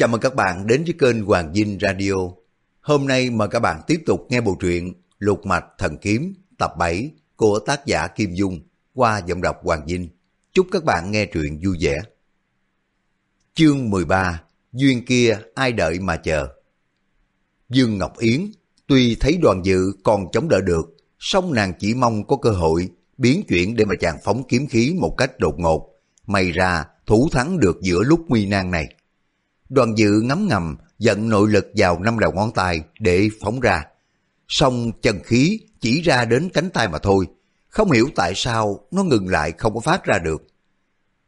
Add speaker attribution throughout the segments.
Speaker 1: Chào mừng các bạn đến với kênh Hoàng Dinh Radio. Hôm nay mời các bạn tiếp tục nghe bộ truyện Lục Mạch Thần Kiếm tập 7 của tác giả Kim Dung qua giọng đọc Hoàng Dinh. Chúc các bạn nghe truyện vui vẻ. Chương 13 Duyên kia ai đợi mà chờ Dương Ngọc Yến tuy thấy đoàn dự còn chống đỡ được, song nàng chỉ mong có cơ hội biến chuyển để mà chàng phóng kiếm khí một cách đột ngột. May ra thủ thắng được giữa lúc nguy nan này. Đoàn dự ngấm ngầm dẫn nội lực vào năm đầu ngón tay để phóng ra. Song chân khí chỉ ra đến cánh tay mà thôi, không hiểu tại sao nó ngừng lại không có phát ra được.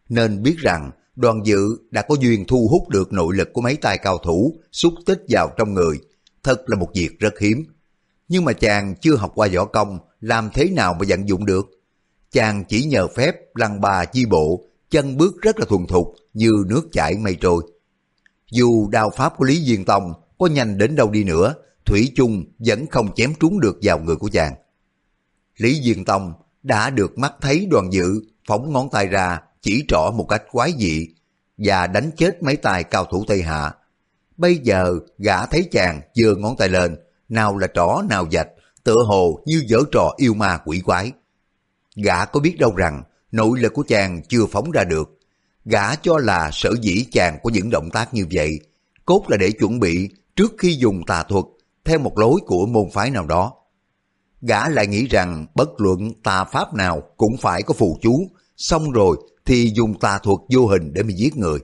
Speaker 1: Nên biết rằng đoàn dự đã có duyên thu hút được nội lực của mấy tay cao thủ xúc tích vào trong người, thật là một việc rất hiếm. Nhưng mà chàng chưa học qua võ công, làm thế nào mà vận dụng được? Chàng chỉ nhờ phép lăng bà chi bộ, chân bước rất là thuần thục như nước chảy mây trôi. Dù đao pháp của Lý Diên Tông có nhanh đến đâu đi nữa, Thủy chung vẫn không chém trúng được vào người của chàng. Lý Diên Tông đã được mắt thấy đoàn dự phóng ngón tay ra chỉ trỏ một cách quái dị và đánh chết mấy tài cao thủ Tây Hạ. Bây giờ gã thấy chàng giơ ngón tay lên, nào là trỏ nào dạch, tựa hồ như dở trò yêu ma quỷ quái. Gã có biết đâu rằng nội lực của chàng chưa phóng ra được. Gã cho là sở dĩ chàng có những động tác như vậy, cốt là để chuẩn bị trước khi dùng tà thuật theo một lối của môn phái nào đó. Gã lại nghĩ rằng bất luận tà pháp nào cũng phải có phù chú, xong rồi thì dùng tà thuật vô hình để mà giết người.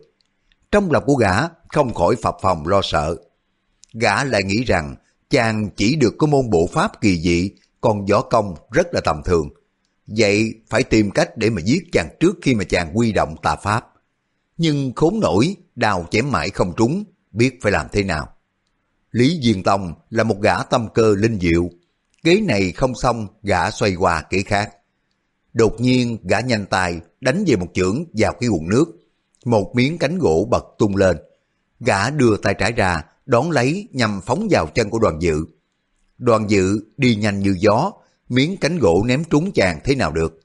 Speaker 1: Trong lòng của gã không khỏi phập phòng lo sợ. Gã lại nghĩ rằng chàng chỉ được có môn bộ pháp kỳ dị, còn võ công rất là tầm thường. Vậy phải tìm cách để mà giết chàng trước khi mà chàng quy động tà pháp. Nhưng khốn nổi, đào chém mãi không trúng, biết phải làm thế nào. Lý Diên Tông là một gã tâm cơ linh diệu. Kế này không xong, gã xoay qua kế khác. Đột nhiên gã nhanh tay đánh về một chưởng vào cái nguồn nước. Một miếng cánh gỗ bật tung lên. Gã đưa tay trái ra, đón lấy nhằm phóng vào chân của đoàn dự. Đoàn dự đi nhanh như gió, miếng cánh gỗ ném trúng chàng thế nào được.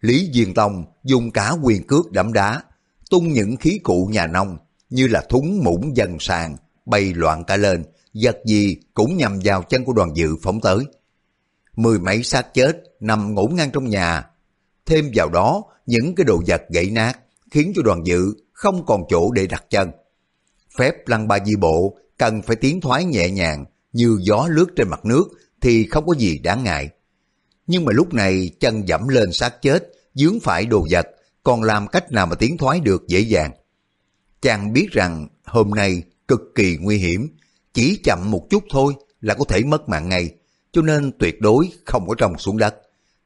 Speaker 1: Lý Diên Tông dùng cả quyền cước đẫm đá, tung những khí cụ nhà nông như là thúng muỗng dần sàn, bay loạn cả lên, giật gì cũng nhằm vào chân của đoàn dự phóng tới. Mười mấy xác chết nằm ngủ ngang trong nhà, thêm vào đó những cái đồ vật gãy nát khiến cho đoàn dự không còn chỗ để đặt chân. Phép lăng ba di bộ cần phải tiến thoái nhẹ nhàng như gió lướt trên mặt nước thì không có gì đáng ngại. Nhưng mà lúc này chân dẫm lên xác chết, dướng phải đồ vật, còn làm cách nào mà tiến thoái được dễ dàng. Chàng biết rằng hôm nay cực kỳ nguy hiểm, chỉ chậm một chút thôi là có thể mất mạng ngay, cho nên tuyệt đối không có trồng xuống đất.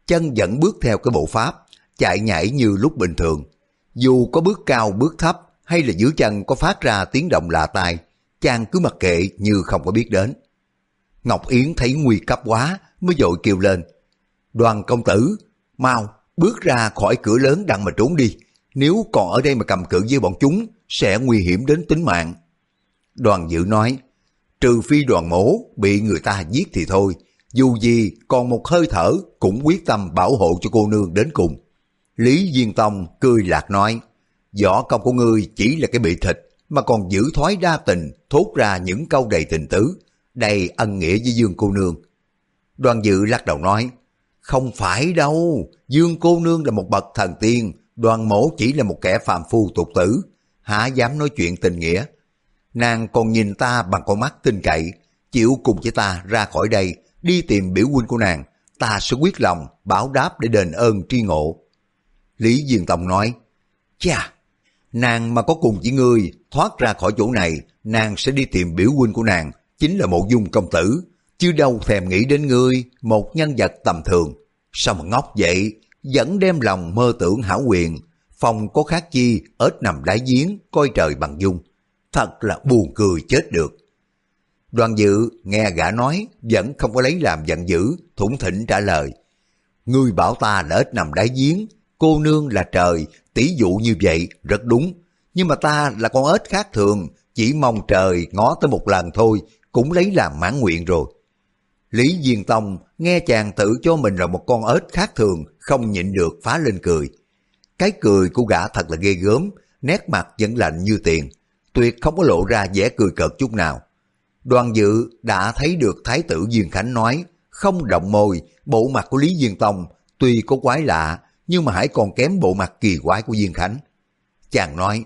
Speaker 1: Chân vẫn bước theo cái bộ pháp, chạy nhảy như lúc bình thường. Dù có bước cao bước thấp hay là dưới chân có phát ra tiếng động lạ tai, chàng cứ mặc kệ như không có biết đến. Ngọc Yến thấy nguy cấp quá mới dội kêu lên. Đoàn công tử, mau, bước ra khỏi cửa lớn đặng mà trốn đi. Nếu còn ở đây mà cầm cự với bọn chúng, sẽ nguy hiểm đến tính mạng. Đoàn dự nói, trừ phi đoàn mổ bị người ta giết thì thôi, dù gì còn một hơi thở cũng quyết tâm bảo hộ cho cô nương đến cùng. Lý Diên Tông cười lạc nói, võ công của ngươi chỉ là cái bị thịt, mà còn giữ thoái đa tình, thốt ra những câu đầy tình tứ, đầy ân nghĩa với Dương cô nương. Đoàn dự lắc đầu nói, không phải đâu, Dương cô nương là một bậc thần tiên, đoàn mổ chỉ là một kẻ phàm phu tục tử, hả dám nói chuyện tình nghĩa. Nàng còn nhìn ta bằng con mắt tin cậy, chịu cùng với ta ra khỏi đây, đi tìm biểu huynh của nàng, ta sẽ quyết lòng bảo đáp để đền ơn tri ngộ. Lý Diên Tông nói, Chà, nàng mà có cùng với ngươi thoát ra khỏi chỗ này, nàng sẽ đi tìm biểu huynh của nàng, chính là mộ dung công tử, chứ đâu thèm nghĩ đến ngươi, một nhân vật tầm thường. Sao mà ngốc vậy, vẫn đem lòng mơ tưởng hảo quyền, phòng có khác chi, ếch nằm đáy giếng, coi trời bằng dung. Thật là buồn cười chết được. Đoàn dự nghe gã nói vẫn không có lấy làm giận dữ, thủng thỉnh trả lời. Ngươi bảo ta là ếch nằm đáy giếng, cô nương là trời, tỷ dụ như vậy rất đúng. Nhưng mà ta là con ếch khác thường, chỉ mong trời ngó tới một lần thôi, cũng lấy làm mãn nguyện rồi. Lý Diên Tông nghe chàng tự cho mình là một con ếch khác thường, không nhịn được phá lên cười. Cái cười của gã thật là ghê gớm, nét mặt vẫn lạnh như tiền. tuyệt không có lộ ra vẻ cười cợt chút nào. Đoàn dự đã thấy được Thái tử Diên Khánh nói, không động môi, bộ mặt của Lý Diên Tông tuy có quái lạ, nhưng mà hãy còn kém bộ mặt kỳ quái của Diên Khánh. Chàng nói,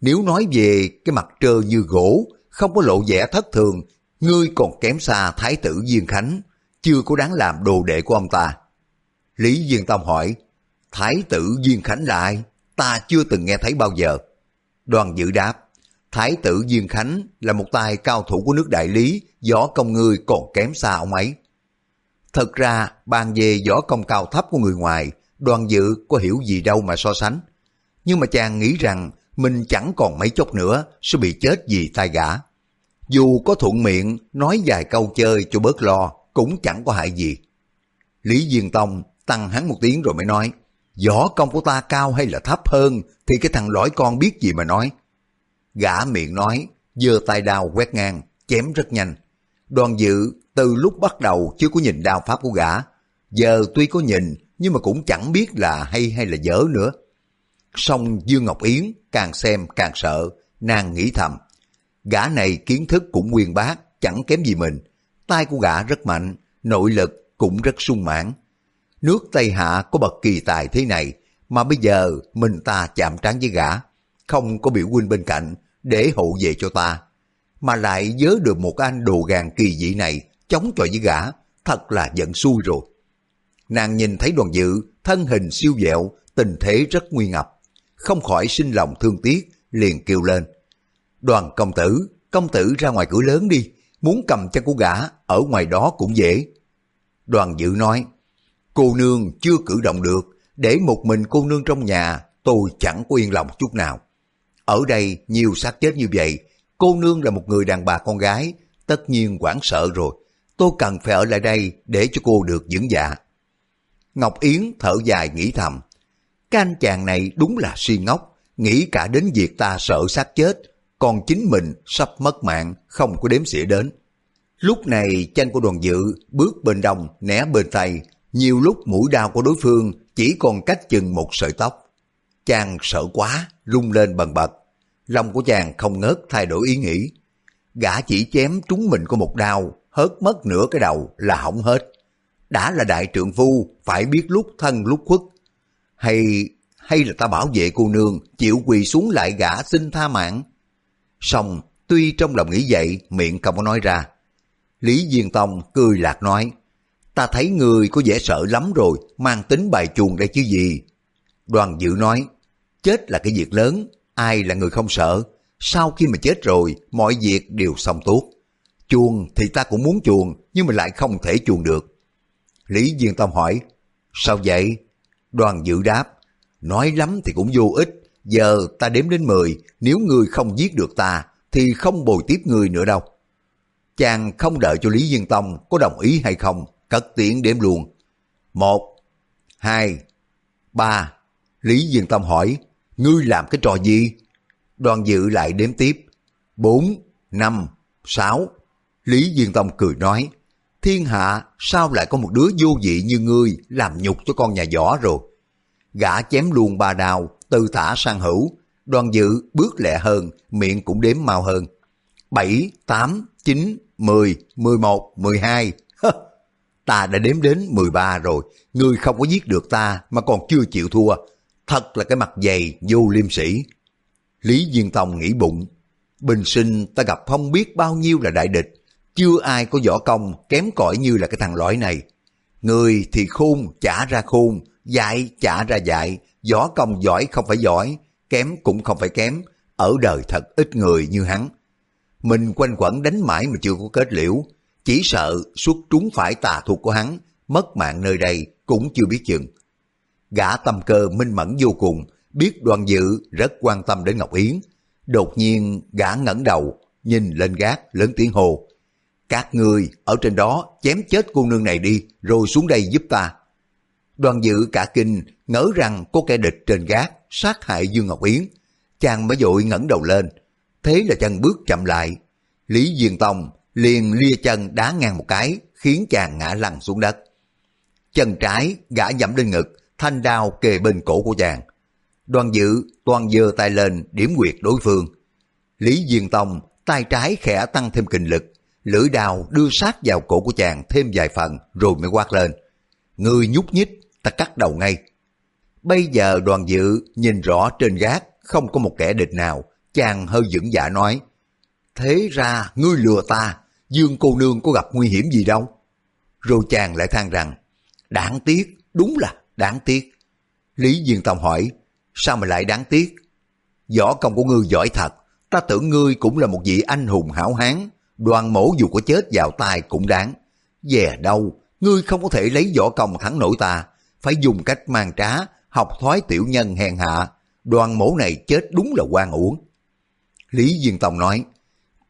Speaker 1: nếu nói về cái mặt trơ như gỗ, không có lộ vẻ thất thường, ngươi còn kém xa Thái tử Diên Khánh, chưa có đáng làm đồ đệ của ông ta. Lý Diên Tông hỏi, Thái tử Diên Khánh là ai? Ta chưa từng nghe thấy bao giờ. Đoàn dự đáp, Thái tử Diên Khánh là một tài cao thủ của nước Đại Lý, võ công ngươi còn kém xa ông ấy. Thật ra, bàn về võ công cao thấp của người ngoài, đoàn dự có hiểu gì đâu mà so sánh. Nhưng mà chàng nghĩ rằng mình chẳng còn mấy chốc nữa sẽ bị chết vì tai gã. Dù có thuận miệng nói vài câu chơi cho bớt lo, cũng chẳng có hại gì. Lý Diên Tông tăng hắn một tiếng rồi mới nói, võ công của ta cao hay là thấp hơn thì cái thằng lõi con biết gì mà nói. Gã miệng nói, giơ tay đao quét ngang, chém rất nhanh. Đoàn dự từ lúc bắt đầu chưa có nhìn đao pháp của gã. Giờ tuy có nhìn nhưng mà cũng chẳng biết là hay hay là dở nữa. Song Dương Ngọc Yến càng xem càng sợ, nàng nghĩ thầm. Gã này kiến thức cũng nguyên bác, chẳng kém gì mình. Tay của gã rất mạnh, nội lực cũng rất sung mãn. Nước Tây Hạ có bậc kỳ tài thế này, mà bây giờ mình ta chạm trán với gã, không có biểu huynh bên cạnh để hộ về cho ta, mà lại nhớ được một anh đồ gàng kỳ dị này chống chọi với gã, thật là giận xui rồi. Nàng nhìn thấy đoàn dự, thân hình siêu dẹo, tình thế rất nguy ngập, không khỏi sinh lòng thương tiếc, liền kêu lên. Đoàn công tử, công tử ra ngoài cửa lớn đi, muốn cầm chân của gã, ở ngoài đó cũng dễ. Đoàn dự nói, cô nương chưa cử động được, để một mình cô nương trong nhà, tôi chẳng có yên lòng chút nào. Ở đây nhiều xác chết như vậy, cô nương là một người đàn bà con gái, tất nhiên quảng sợ rồi. Tôi cần phải ở lại đây để cho cô được dưỡng dạ. Ngọc Yến thở dài nghĩ thầm. Cái anh chàng này đúng là suy ngốc, nghĩ cả đến việc ta sợ xác chết, còn chính mình sắp mất mạng, không có đếm xỉa đến. Lúc này chân của đoàn dự bước bên đông, né bên tay nhiều lúc mũi đao của đối phương chỉ còn cách chừng một sợi tóc. Chàng sợ quá, rung lên bần bật. Lòng của chàng không ngớt thay đổi ý nghĩ. Gã chỉ chém trúng mình có một đao, hớt mất nửa cái đầu là hỏng hết. Đã là đại trượng phu, phải biết lúc thân lúc khuất. Hay hay là ta bảo vệ cô nương, chịu quỳ xuống lại gã xin tha mạng. Xong, tuy trong lòng nghĩ vậy, miệng không có nói ra. Lý Diên Tông cười lạc nói, ta thấy người có vẻ sợ lắm rồi, mang tính bài chuồng đây chứ gì. Đoàn dự nói, chết là cái việc lớn, ai là người không sợ, sau khi mà chết rồi, mọi việc đều xong tốt. Chuồng thì ta cũng muốn chuồng, nhưng mà lại không thể chuồng được. Lý Diên Tông hỏi, sao vậy? Đoàn dự đáp, nói lắm thì cũng vô ích, giờ ta đếm đến 10, nếu người không giết được ta, thì không bồi tiếp người nữa đâu. Chàng không đợi cho Lý Diên Tông có đồng ý hay không, cất tiếng đếm luôn. Một, hai, ba. Lý Diên Tông hỏi, ngươi làm cái trò gì? Đoàn dự lại đếm tiếp. Bốn, năm, sáu. Lý Diên Tông cười nói, thiên hạ sao lại có một đứa vô vị như ngươi làm nhục cho con nhà võ rồi. Gã chém luôn ba đào, từ thả sang hữu. Đoàn dự bước lẹ hơn, miệng cũng đếm mau hơn. Bảy, tám, chín, mười, mười một, mười hai. Ta đã đếm đến mười ba rồi, ngươi không có giết được ta mà còn chưa chịu thua. Thật là cái mặt dày vô liêm sĩ. Lý Diên Tông nghĩ bụng, bình sinh ta gặp không biết bao nhiêu là đại địch, chưa ai có võ công kém cỏi như là cái thằng lõi này. Người thì khôn trả ra khôn, dạy trả ra dạy, võ công giỏi không phải giỏi, kém cũng không phải kém, ở đời thật ít người như hắn. Mình quanh quẩn đánh mãi mà chưa có kết liễu, chỉ sợ xuất trúng phải tà thuộc của hắn, mất mạng nơi đây cũng chưa biết chừng. Gã tâm cơ minh mẫn vô cùng, biết đoàn dự rất quan tâm đến Ngọc Yến. Đột nhiên gã ngẩng đầu, nhìn lên gác lớn tiếng hồ. Các người ở trên đó chém chết cô nương này đi, rồi xuống đây giúp ta. Đoàn dự cả kinh, ngỡ rằng có kẻ địch trên gác, sát hại Dương Ngọc Yến. Chàng mới dội ngẩng đầu lên, thế là chân bước chậm lại. Lý Diên Tông liền lia chân đá ngang một cái, khiến chàng ngã lăn xuống đất. Chân trái gã dẫm lên ngực, thanh đao kề bên cổ của chàng. Đoàn dự toàn giơ tay lên điểm quyệt đối phương. Lý Diên Tông tay trái khẽ tăng thêm kinh lực, lưỡi đào đưa sát vào cổ của chàng thêm vài phần rồi mới quát lên. Người nhúc nhích, ta cắt đầu ngay. Bây giờ đoàn dự nhìn rõ trên gác không có một kẻ địch nào, chàng hơi dững dạ nói. Thế ra ngươi lừa ta, Dương cô nương có gặp nguy hiểm gì đâu. Rồi chàng lại than rằng, đáng tiếc, đúng là đáng tiếc. Lý Diên Tông hỏi, sao mà lại đáng tiếc? Võ công của ngươi giỏi thật, ta tưởng ngươi cũng là một vị anh hùng hảo hán, đoàn mổ dù có chết vào tay cũng đáng. Dè đâu, ngươi không có thể lấy võ công thắng nổi ta, phải dùng cách mang trá, học thoái tiểu nhân hèn hạ. Đoàn mổ này chết đúng là quan uổng. Lý Diên Tông nói,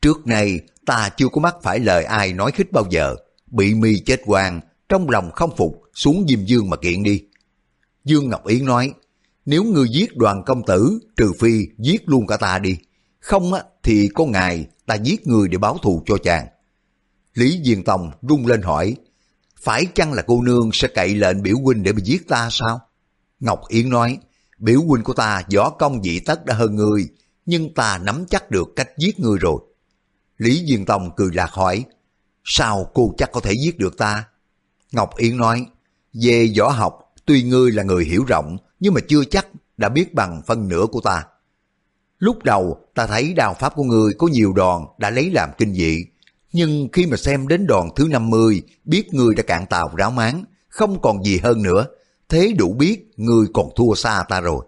Speaker 1: trước nay ta chưa có mắc phải lời ai nói khích bao giờ, bị mi chết quan, trong lòng không phục, xuống Diêm Dương mà kiện đi. Dương Ngọc Yến nói, nếu ngươi giết đoàn công tử, trừ phi giết luôn cả ta đi. Không á, thì có ngày ta giết người để báo thù cho chàng. Lý Diên Tông rung lên hỏi, phải chăng là cô nương sẽ cậy lệnh biểu huynh để mà giết ta sao? Ngọc Yến nói, biểu huynh của ta võ công dị tất đã hơn người, nhưng ta nắm chắc được cách giết người rồi. Lý Diên Tông cười lạc hỏi, sao cô chắc có thể giết được ta? Ngọc Yến nói, về võ học, tuy ngươi là người hiểu rộng, nhưng mà chưa chắc đã biết bằng phân nửa của ta. Lúc đầu ta thấy đào pháp của ngươi có nhiều đòn đã lấy làm kinh dị, nhưng khi mà xem đến đòn thứ 50, biết người đã cạn tàu ráo máng, không còn gì hơn nữa, thế đủ biết người còn thua xa ta rồi.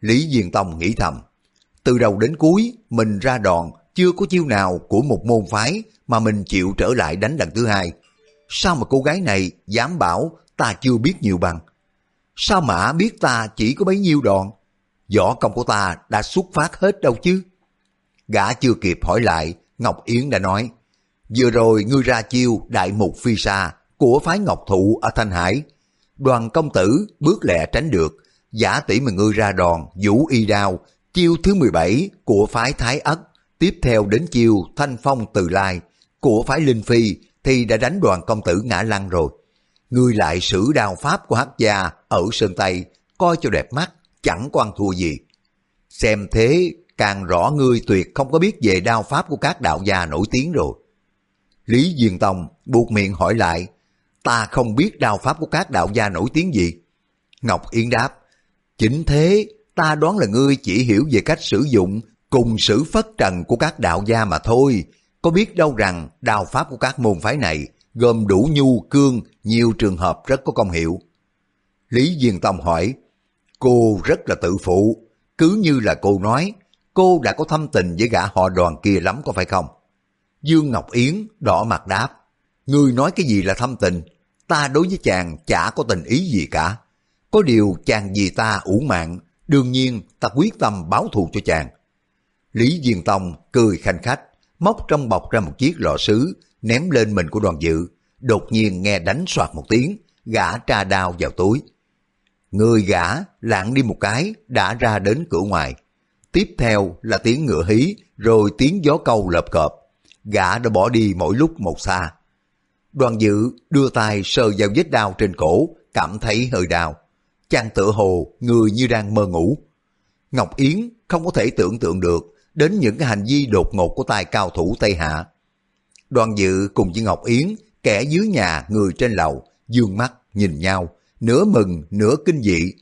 Speaker 1: Lý Diên Tông nghĩ thầm, từ đầu đến cuối mình ra đòn chưa có chiêu nào của một môn phái mà mình chịu trở lại đánh lần thứ hai. Sao mà cô gái này dám bảo ta chưa biết nhiều bằng? Sao mà biết ta chỉ có bấy nhiêu đòn? Võ công của ta đã xuất phát hết đâu chứ? Gã chưa kịp hỏi lại, Ngọc Yến đã nói, vừa rồi ngươi ra chiêu đại mục phi sa của phái Ngọc Thụ ở Thanh Hải. Đoàn công tử bước lẹ tránh được, giả tỷ mà ngươi ra đòn vũ y đao, chiêu thứ 17 của phái Thái Ất, tiếp theo đến chiêu thanh phong từ lai của phái Linh Phi thì đã đánh đoàn công tử ngã lăn rồi. Ngươi lại sử đao pháp của hắc gia ở Sơn Tây, coi cho đẹp mắt, chẳng quan thua gì. Xem thế, càng rõ ngươi tuyệt không có biết về đao pháp của các đạo gia nổi tiếng rồi. Lý Diên Tông buộc miệng hỏi lại, ta không biết đao pháp của các đạo gia nổi tiếng gì. Ngọc Yên đáp, chính thế, ta đoán là ngươi chỉ hiểu về cách sử dụng cùng sử phất trần của các đạo gia mà thôi. Có biết đâu rằng đao pháp của các môn phái này gồm đủ nhu, cương, nhiều trường hợp rất có công hiệu. Lý Diên Tông hỏi, cô rất là tự phụ, cứ như là cô nói, cô đã có thâm tình với gã họ đoàn kia lắm có phải không? Dương Ngọc Yến đỏ mặt đáp, ngươi nói cái gì là thâm tình, ta đối với chàng chả có tình ý gì cả. Có điều chàng vì ta uổng mạng, đương nhiên ta quyết tâm báo thù cho chàng. Lý Diên Tông cười khanh khách, móc trong bọc ra một chiếc lọ sứ, ném lên mình của đoàn dự. Đột nhiên nghe đánh soạt một tiếng, gã tra đao vào túi. Người gã lạng đi một cái, đã ra đến cửa ngoài. Tiếp theo là tiếng ngựa hí, rồi tiếng gió câu lợp cọp. Gã đã bỏ đi mỗi lúc một xa. Đoàn dự đưa tay sờ vào vết đao trên cổ, cảm thấy hơi đau. Chàng tựa hồ, người như đang mơ ngủ. Ngọc Yến không có thể tưởng tượng được đến những hành vi đột ngột của tài cao thủ Tây Hạ. Đoàn dự cùng với Ngọc Yến, kẻ dưới nhà người trên lầu, dương mắt nhìn nhau, nửa mừng nửa kinh dị.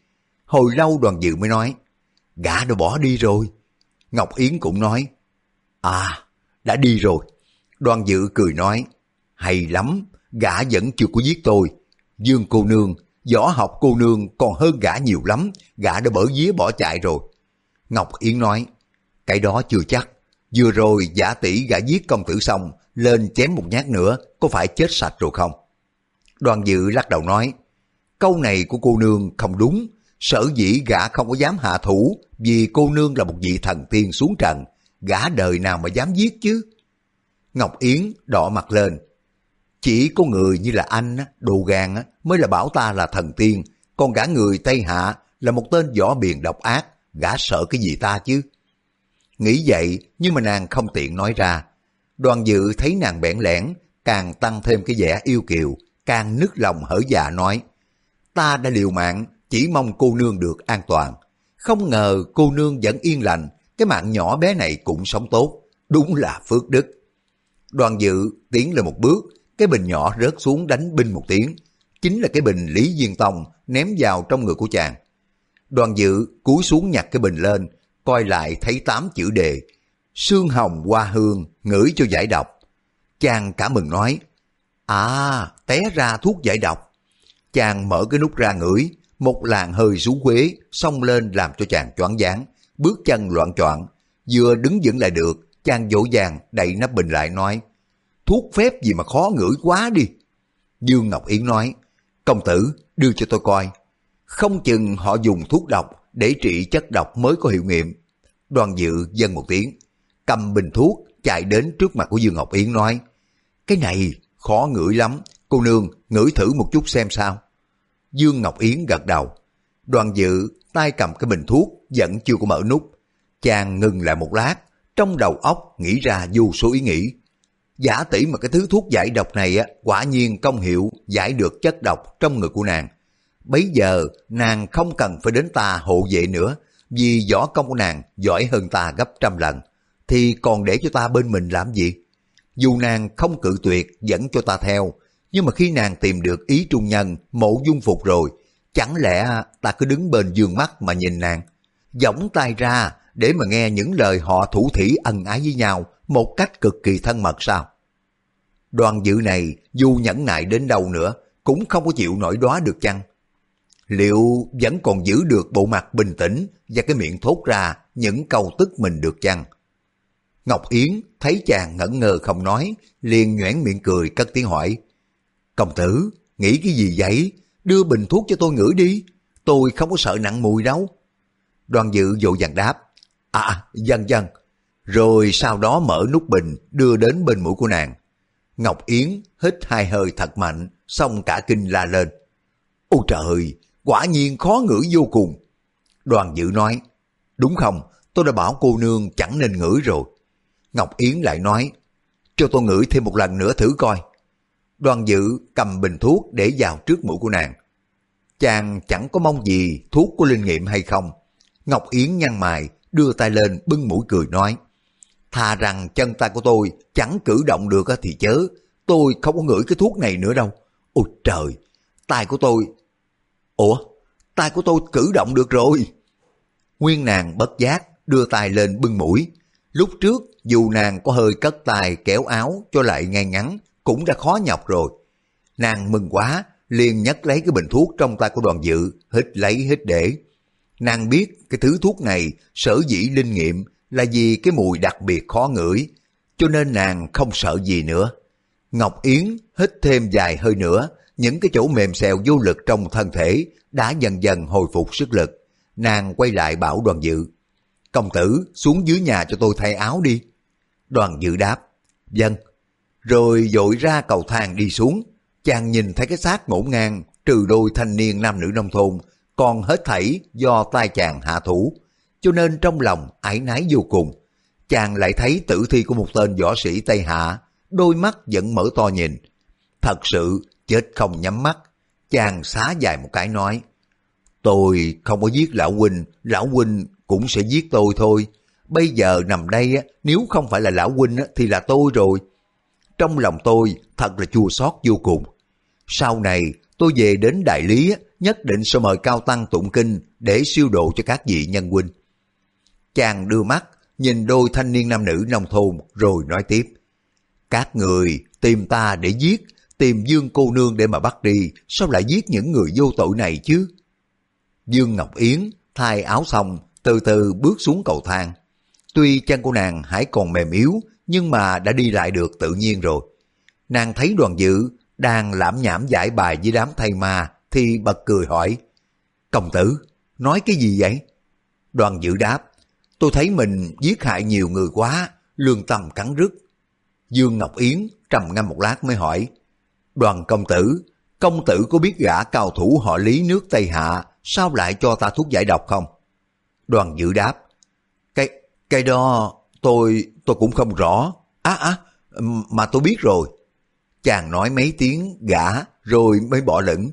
Speaker 1: Hồi lâu đoàn dự mới nói, gã đã bỏ đi rồi. Ngọc Yến cũng nói, à, đã đi rồi. Đoàn dự cười nói, hay lắm, gã vẫn chưa có giết tôi. Dương cô nương, võ học cô nương còn hơn gã nhiều lắm, gã đã bở vía bỏ chạy rồi. Ngọc Yến nói, cái đó chưa chắc. Vừa rồi giả tỷ gã giết công tử xong, lên chém một nhát nữa, có phải chết sạch rồi không? Đoàn dự lắc đầu nói, câu này của cô nương không đúng, sở dĩ gã không có dám hạ thủ vì cô nương là một vị thần tiên xuống trần, gã đời nào mà dám giết chứ? Ngọc Yến đỏ mặt lên, chỉ có người như là anh, đồ gan mới là bảo ta là thần tiên, còn gã người Tây Hạ là một tên võ biền độc ác, gã sợ cái gì ta chứ? Nghĩ vậy nhưng mà nàng không tiện nói ra. Đoàn dự thấy nàng bẽn lẽn, càng tăng thêm cái vẻ yêu kiều, càng nức lòng hở dạ nói. Ta đã liều mạng, chỉ mong cô nương được an toàn. Không ngờ cô nương vẫn yên lành, cái mạng nhỏ bé này cũng sống tốt, đúng là phước đức. Đoàn dự tiến lên một bước, cái bình nhỏ rớt xuống đánh binh một tiếng, chính là cái bình Lý Diên Tông ném vào trong người của chàng. Đoàn dự cúi xuống nhặt cái bình lên, coi lại thấy tám chữ đề, Sương hồng hoa hương, ngửi cho giải độc. Chàng cả mừng nói, À, té ra thuốc giải độc. Chàng mở cái nút ra ngửi, một làn hơi rú quế xông lên làm cho chàng choáng váng, bước chân loạn choạng, vừa đứng vững lại được, chàng dỗ dàng đậy nắp bình lại nói, thuốc phép gì mà khó ngửi quá đi. Dương Ngọc Yến nói, công tử đưa cho tôi coi, không chừng họ dùng thuốc độc để trị chất độc mới có hiệu nghiệm. Đoàn dự dân một tiếng, cầm bình thuốc chạy đến trước mặt của Dương Ngọc Yến nói, cái này khó ngửi lắm, cô nương ngửi thử một chút xem sao. Dương Ngọc Yến gật đầu. Đoàn dự tay cầm cái bình thuốc vẫn chưa có mở nút. Chàng ngừng lại một lát, trong đầu óc nghĩ ra vô số ý nghĩ. Giả tỷ mà cái thứ thuốc giải độc này á, quả nhiên công hiệu giải được chất độc trong người của nàng. bây giờ nàng không cần phải đến ta hộ vệ nữa, vì võ công của nàng giỏi hơn ta gấp trăm lần, thì còn để cho ta bên mình làm gì? Dù nàng không cự tuyệt dẫn cho ta theo, nhưng mà khi nàng tìm được ý trung nhân, mộ dung phục rồi, chẳng lẽ ta cứ đứng bên giường mắt mà nhìn nàng, giỏng tay ra để mà nghe những lời họ thủ thỉ ân ái với nhau một cách cực kỳ thân mật sao? Đoàn dự này dù nhẫn nại đến đâu nữa cũng không có chịu nổi đóa được chăng? Liệu vẫn còn giữ được bộ mặt bình tĩnh và cái miệng thốt ra những câu tức mình được chăng? Ngọc Yến thấy chàng ngẩn ngơ không nói, liền nhoẻn miệng cười cất tiếng hỏi. Công tử, nghĩ cái gì vậy? Đưa bình thuốc cho tôi ngửi đi. Tôi không có sợ nặng mùi đâu. Đoàn dự dội dàng đáp. À, dân dân. Rồi sau đó mở nút bình đưa đến bên mũi của nàng. Ngọc Yến hít hai hơi thật mạnh, xong cả kinh la lên. Ôi trời, quả nhiên khó ngửi vô cùng. Đoàn dự nói, đúng không, tôi đã bảo cô nương chẳng nên ngửi rồi. Ngọc Yến lại nói, cho tôi ngửi thêm một lần nữa thử coi. Đoàn dự cầm bình thuốc để vào trước mũi của nàng. Chàng chẳng có mong gì thuốc có linh nghiệm hay không. Ngọc Yến nhăn mày, đưa tay lên bưng mũi cười nói. Thà rằng chân tay của tôi chẳng cử động được thì chớ, tôi không có ngửi cái thuốc này nữa đâu. Ôi trời, tay của tôi... Ủa, tay của tôi cử động được rồi. Nguyên nàng bất giác đưa tay lên bưng mũi. Lúc trước dù nàng có hơi cất tay kéo áo cho lại ngay ngắn cũng đã khó nhọc rồi. Nàng mừng quá, liền nhấc lấy cái bình thuốc trong tay của đoàn dự, hít lấy hít để. Nàng biết cái thứ thuốc này sở dĩ linh nghiệm là vì cái mùi đặc biệt khó ngửi, cho nên nàng không sợ gì nữa. Ngọc Yến hít thêm vài hơi nữa, những cái chỗ mềm xèo vô lực trong thân thể đã dần dần hồi phục sức lực. Nàng quay lại bảo đoàn dự. Công tử xuống dưới nhà cho tôi thay áo đi. Đoàn dự đáp. Dân. Rồi dội ra cầu thang đi xuống. Chàng nhìn thấy cái xác ngổn ngang trừ đôi thanh niên nam nữ nông thôn còn hết thảy do tai chàng hạ thủ cho nên trong lòng ái nái vô cùng. Chàng lại thấy tử thi của một tên võ sĩ Tây Hạ, đôi mắt vẫn mở to nhìn. Thật sự chết không nhắm mắt, chàng xá dài một cái nói, Tôi không có giết lão huynh, lão huynh cũng sẽ giết tôi thôi. Bây giờ nằm đây, nếu không phải là lão huynh thì là tôi rồi. Trong lòng tôi thật là chua xót vô cùng. Sau này tôi về đến đại lý nhất định sẽ mời cao tăng tụng kinh để siêu độ cho các vị nhân huynh. Chàng đưa mắt, nhìn đôi thanh niên nam nữ nông thôn rồi nói tiếp. Các người tìm ta để giết, tìm Dương cô nương để mà bắt đi, sao lại giết những người vô tội này chứ? Dương Ngọc Yến thay áo xong, từ từ bước xuống cầu thang. Tuy chân của nàng hãy còn mềm yếu, nhưng mà đã đi lại được tự nhiên rồi. Nàng thấy đoàn dự đang lãm nhảm giải bài với đám thầy ma, thì bật cười hỏi, Công tử, nói cái gì vậy? Đoàn dự đáp, tôi thấy mình giết hại nhiều người quá, lương tâm cắn rứt. Dương Ngọc Yến trầm ngâm một lát mới hỏi, đoàn công tử, công tử có biết gã cao thủ họ lý nước Tây Hạ sao lại cho ta thuốc giải độc không? Đoàn dự đáp, cái, cái đó tôi, tôi cũng không rõ. Á á, mà tôi biết rồi. Chàng nói mấy tiếng gã rồi mới bỏ lửng.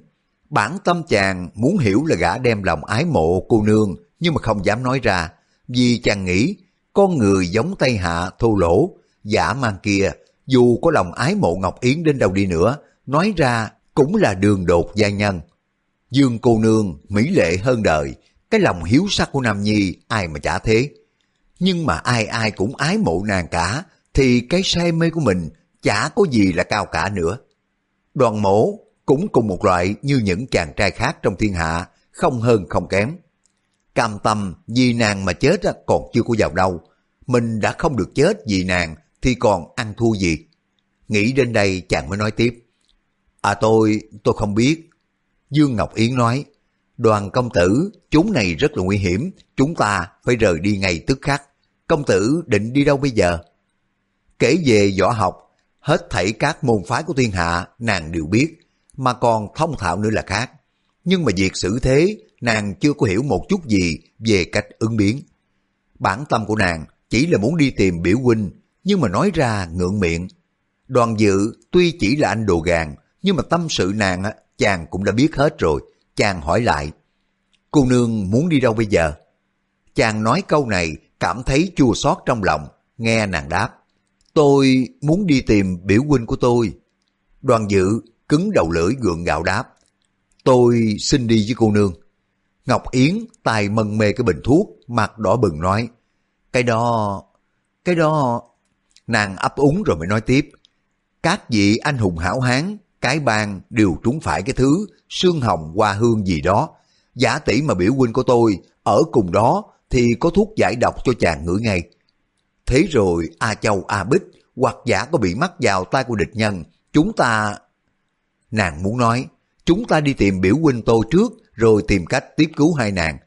Speaker 1: Bản tâm chàng muốn hiểu là gã đem lòng ái mộ cô nương nhưng mà không dám nói ra vì chàng nghĩ con người giống Tây Hạ thô lỗ, giả mang kia, dù có lòng ái mộ Ngọc Yến đến đâu đi nữa, nói ra cũng là đường đột gia nhân. Dương cô nương, mỹ lệ hơn đời, cái lòng hiếu sắc của Nam Nhi ai mà chả thế. Nhưng mà ai ai cũng ái mộ nàng cả, thì cái say mê của mình chả có gì là cao cả nữa. Đoàn mổ cũng cùng một loại như những chàng trai khác trong thiên hạ, không hơn không kém. Cam tâm vì nàng mà chết còn chưa có vào đâu, mình đã không được chết vì nàng thì còn ăn thua gì. Nghĩ đến đây chàng mới nói tiếp. À tôi, tôi không biết. Dương Ngọc Yến nói, đoàn công tử, chúng này rất là nguy hiểm, chúng ta phải rời đi ngay tức khắc. Công tử định đi đâu bây giờ? Kể về võ học, hết thảy các môn phái của thiên hạ nàng đều biết, mà còn thông thạo nữa là khác. Nhưng mà việc xử thế, nàng chưa có hiểu một chút gì về cách ứng biến. Bản tâm của nàng chỉ là muốn đi tìm biểu huynh, nhưng mà nói ra ngượng miệng. Đoàn dự tuy chỉ là anh đồ gàn, nhưng mà tâm sự nàng chàng cũng đã biết hết rồi. Chàng hỏi lại, cô nương muốn đi đâu bây giờ? Chàng nói câu này cảm thấy chua xót trong lòng, nghe nàng đáp. Tôi muốn đi tìm biểu huynh của tôi. Đoàn dự cứng đầu lưỡi gượng gạo đáp. Tôi xin đi với cô nương. Ngọc Yến tài mân mê cái bình thuốc, mặt đỏ bừng nói. Cái đó... cái đó... Nàng ấp úng rồi mới nói tiếp. Các vị anh hùng hảo hán, cái bang đều trúng phải cái thứ xương hồng hoa hương gì đó. Giả tỷ mà biểu huynh của tôi ở cùng đó thì có thuốc giải độc cho chàng ngửi ngay. Thế rồi A Châu A Bích hoặc giả có bị mắc vào tay của địch nhân, chúng ta... Nàng muốn nói, chúng ta đi tìm biểu huynh tô trước rồi tìm cách tiếp cứu hai nàng.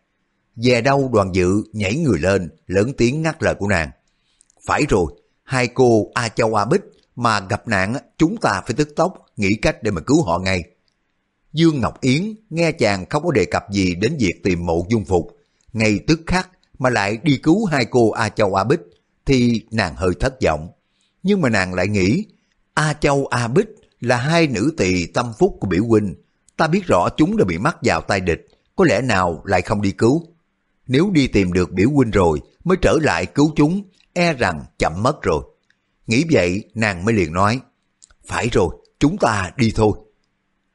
Speaker 1: Về đâu đoàn dự nhảy người lên, lớn tiếng ngắt lời của nàng. Phải rồi, hai cô A Châu A Bích mà gặp nạn chúng ta phải tức tốc nghĩ cách để mà cứu họ ngay. Dương Ngọc Yến nghe chàng không có đề cập gì đến việc tìm mộ dung phục, ngay tức khắc mà lại đi cứu hai cô A Châu A Bích thì nàng hơi thất vọng. Nhưng mà nàng lại nghĩ A Châu A Bích là hai nữ tỳ tâm phúc của biểu huynh. Ta biết rõ chúng đã bị mắc vào tay địch, có lẽ nào lại không đi cứu. Nếu đi tìm được biểu huynh rồi mới trở lại cứu chúng, e rằng chậm mất rồi. Nghĩ vậy nàng mới liền nói, phải rồi, chúng ta đi thôi.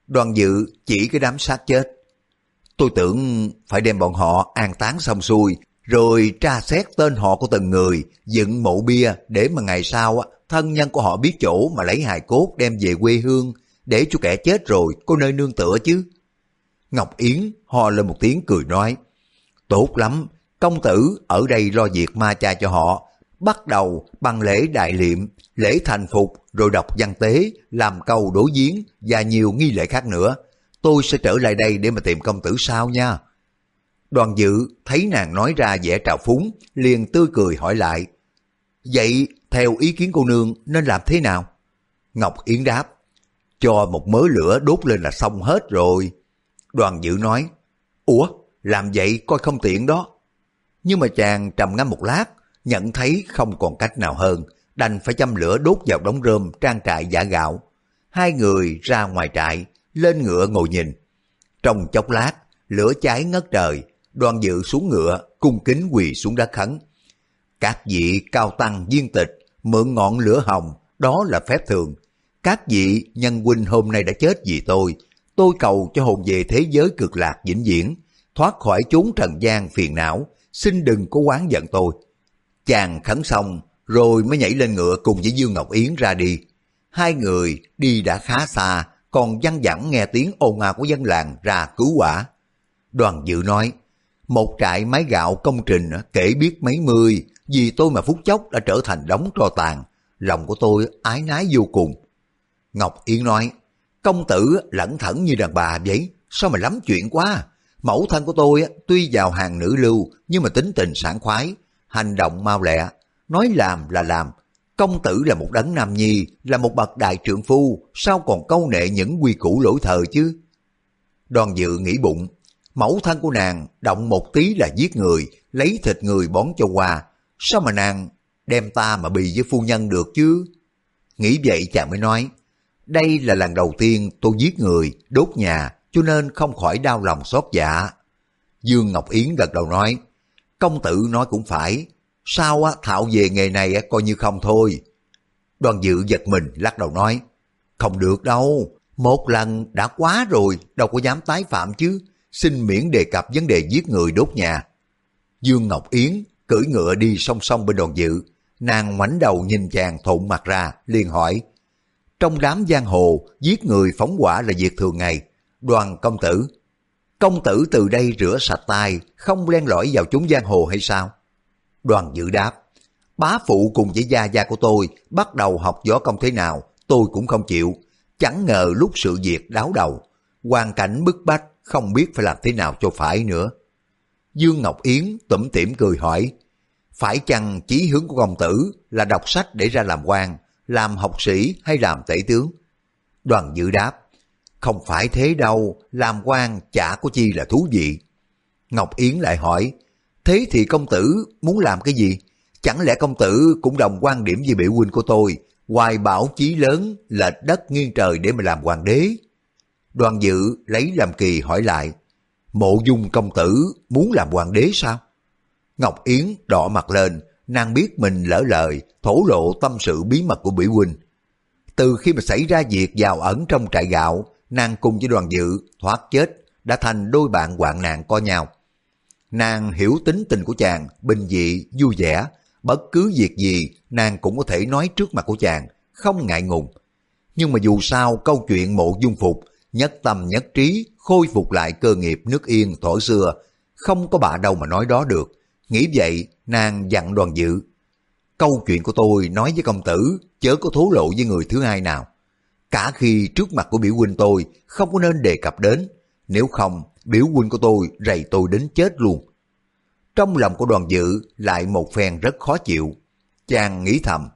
Speaker 1: Đoàn dự chỉ cái đám xác chết. Tôi tưởng phải đem bọn họ an táng xong xuôi, rồi tra xét tên họ của từng người, dựng mộ bia để mà ngày sau thân nhân của họ biết chỗ mà lấy hài cốt đem về quê hương, để cho kẻ chết rồi có nơi nương tựa chứ. Ngọc Yến ho lên một tiếng cười nói, tốt lắm, công tử ở đây lo việc ma cha cho họ, bắt đầu bằng lễ đại liệm, lễ thành phục, rồi đọc văn tế, làm câu đối giếng và nhiều nghi lễ khác nữa. Tôi sẽ trở lại đây để mà tìm công tử sao nha. Đoàn dự thấy nàng nói ra vẻ trào phúng, liền tươi cười hỏi lại. Vậy theo ý kiến cô nương nên làm thế nào? Ngọc Yến đáp. Cho một mớ lửa đốt lên là xong hết rồi. Đoàn dự nói. Ủa, làm vậy coi không tiện đó. Nhưng mà chàng trầm ngâm một lát, nhận thấy không còn cách nào hơn, đành phải châm lửa đốt vào đống rơm trang trại giả gạo. Hai người ra ngoài trại, lên ngựa ngồi nhìn. Trong chốc lát, lửa cháy ngất trời, đoàn dự xuống ngựa, cung kính quỳ xuống đất khấn. Các vị cao tăng viên tịch, mượn ngọn lửa hồng, đó là phép thường. Các vị nhân huynh hôm nay đã chết vì tôi, tôi cầu cho hồn về thế giới cực lạc vĩnh viễn, thoát khỏi chốn trần gian phiền não, xin đừng có quán giận tôi. Chàng khấn xong, rồi mới nhảy lên ngựa cùng với Dương Ngọc Yến ra đi. Hai người đi đã khá xa, còn văng vẳng nghe tiếng ồn ào của dân làng ra cứu quả. Đoàn dự nói, một trại máy gạo công trình kể biết mấy mươi, vì tôi mà phút chốc đã trở thành đống tro tàn, lòng của tôi ái nái vô cùng. Ngọc yên nói, công tử lẩn thẩn như đàn bà vậy, sao mà lắm chuyện quá. Mẫu thân của tôi tuy vào hàng nữ lưu nhưng mà tính tình sảng khoái, hành động mau lẹ, nói làm là làm. Công tử là một đấng nam nhi, là một bậc đại trượng phu, sao còn câu nệ những quy củ lỗi thời chứ? Đoàn dự nghĩ bụng, mẫu thân của nàng động một tí là giết người, lấy thịt người bón cho qua, sao mà nàng đem ta mà bì với phu nhân được chứ? Nghĩ vậy chàng mới nói, đây là lần đầu tiên tôi giết người, đốt nhà, cho nên không khỏi đau lòng xót dạ. Dương Ngọc Yến gật đầu nói, công tử nói cũng phải, sao á, Thạo về nghề này á, coi như không thôi. Đoàn dự giật mình lắc đầu nói, không được đâu, một lần đã quá rồi, đâu có dám tái phạm chứ, xin miễn đề cập vấn đề giết người đốt nhà. Dương Ngọc Yến cưỡi ngựa đi song song bên đoàn dự, nàng ngoảnh đầu nhìn chàng thộn mặt ra, liền hỏi, trong đám giang hồ, giết người phóng hỏa là việc thường ngày, đoàn công tử, công tử từ đây rửa sạch tay, không len lỏi vào chúng giang hồ hay sao? Đoàn dự đáp, bá phụ cùng với gia gia của tôi bắt đầu học võ công thế nào, tôi cũng không chịu. Chẳng ngờ lúc sự việc đáo đầu, hoàn cảnh bức bách, không biết phải làm thế nào cho phải nữa. Dương Ngọc Yến tủm tỉm cười hỏi, phải chăng chí hướng của công tử là đọc sách để ra làm quan, làm học sĩ hay làm tể tướng? Đoàn dự đáp, không phải thế đâu, làm quan chả có chi là thú vị. Ngọc Yến lại hỏi, thế thì công tử muốn làm cái gì? Chẳng lẽ công tử cũng đồng quan điểm với biểu huynh của tôi, hoài bảo chí lớn, lệch đất nghiêng trời để mà làm hoàng đế? Đoàn dự lấy làm kỳ hỏi lại, mộ dung công tử muốn làm hoàng đế sao? Ngọc Yến đỏ mặt lên, nàng biết mình lỡ lời, thổ lộ tâm sự bí mật của bỉ huynh. Từ khi mà xảy ra việc vào ẩn trong trại gạo, nàng cùng với đoàn dự thoát chết đã thành đôi bạn hoạn nạn co nhau. Nàng hiểu tính tình của chàng, bình dị, vui vẻ, bất cứ việc gì nàng cũng có thể nói trước mặt của chàng, không ngại ngùng. Nhưng mà dù sao câu chuyện mộ dung phục, nhất tâm nhất trí, khôi phục lại cơ nghiệp nước yên thổ xưa, không có bà đâu mà nói đó được. Nghĩ vậy, nàng dặn đoàn dự. Câu chuyện của tôi nói với công tử, chớ có thố lộ với người thứ hai nào. Cả khi trước mặt của biểu huynh tôi không có nên đề cập đến, nếu không biểu huynh của tôi rầy tôi đến chết luôn. Trong lòng của đoàn dự lại một phen rất khó chịu. Chàng nghĩ thầm,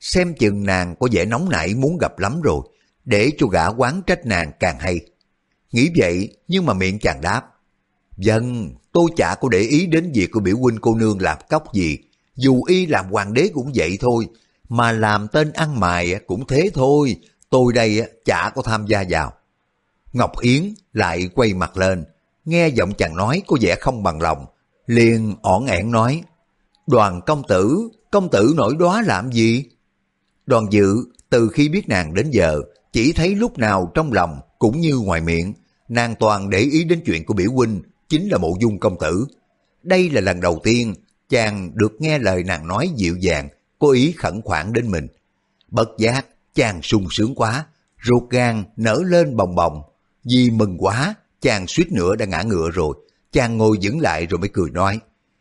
Speaker 1: xem chừng nàng có vẻ nóng nảy muốn gặp lắm rồi, để cho gã quán trách nàng càng hay. Nghĩ vậy nhưng mà miệng chàng đáp, Dân, tôi chả có để ý đến việc của biểu huynh cô nương làm cốc gì, dù y làm hoàng đế cũng vậy thôi, mà làm tên ăn mài cũng thế thôi, tôi đây chả có tham gia vào. Ngọc Yến lại quay mặt lên, nghe giọng chàng nói có vẻ không bằng lòng, liền ỏn ẻn nói, đoàn công tử, công tử nổi đóa làm gì? Đoàn dự từ khi biết nàng đến giờ, chỉ thấy lúc nào trong lòng cũng như ngoài miệng, nàng toàn để ý đến chuyện của biểu huynh, chính là mộ dung công tử. Đây là lần đầu tiên chàng được nghe lời nàng nói dịu dàng, có ý khẩn khoản đến mình. Bất giác, chàng sung sướng quá, ruột gan nở lên bồng bồng. Vì mừng quá, chàng suýt nữa đã ngã ngựa rồi. Chàng ngồi dững lại rồi mới cười nói,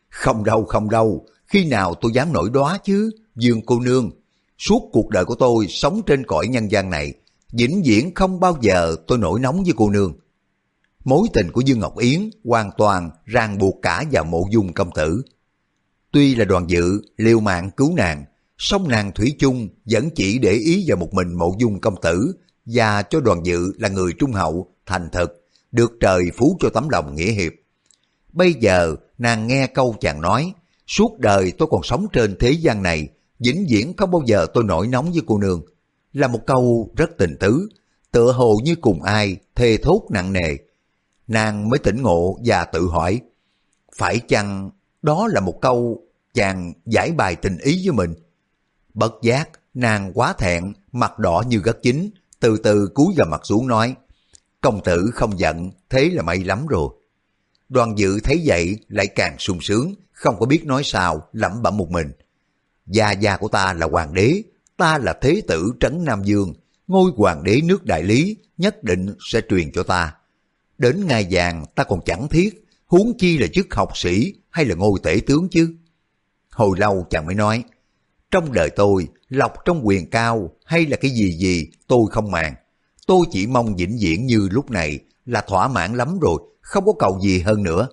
Speaker 1: không đâu không đâu, khi nào tôi dám nổi đóa chứ, Dương cô nương. Suốt cuộc đời của tôi sống trên cõi nhân gian này, vĩnh viễn không bao giờ tôi nổi nóng với cô nương. Mối tình của Dương Ngọc Yến hoàn toàn ràng buộc cả vào mộ dung công tử. Tuy là đoàn dự, liều mạng cứu nàng, song nàng Thủy chung vẫn chỉ để ý vào một mình mộ dung công tử và cho đoàn dự là người trung hậu, thành thực, được trời phú cho tấm lòng nghĩa hiệp. Bây giờ nàng nghe câu chàng nói, suốt đời tôi còn sống trên thế gian này, vĩnh viễn không bao giờ tôi nổi nóng với cô nương. Là một câu rất tình tứ, tựa hồ như cùng ai thề thốt nặng nề. Nàng mới tỉnh ngộ và tự hỏi, phải chăng đó là một câu chàng giải bài tình ý với mình? Bất giác, nàng quá thẹn, mặt đỏ như gất chín, từ từ cúi gầm mặt xuống nói, công tử không giận, thế là may lắm rồi. Đoàn dự thấy vậy lại càng sung sướng, không có biết nói sao, lẩm bẩm một mình. Gia gia của ta là hoàng đế, ta là thế tử trấn Nam Dương, ngôi hoàng đế nước đại lý nhất định sẽ truyền cho ta. Đến ngày vàng ta còn chẳng thiết, huống chi là chức học sĩ hay là ngôi tể tướng chứ. Hồi lâu chàng mới nói, trong đời tôi, lọc trong quyền cao hay là cái gì gì tôi không màng. Tôi chỉ mong vĩnh viễn như lúc này là thỏa mãn lắm rồi, không có cầu gì hơn nữa.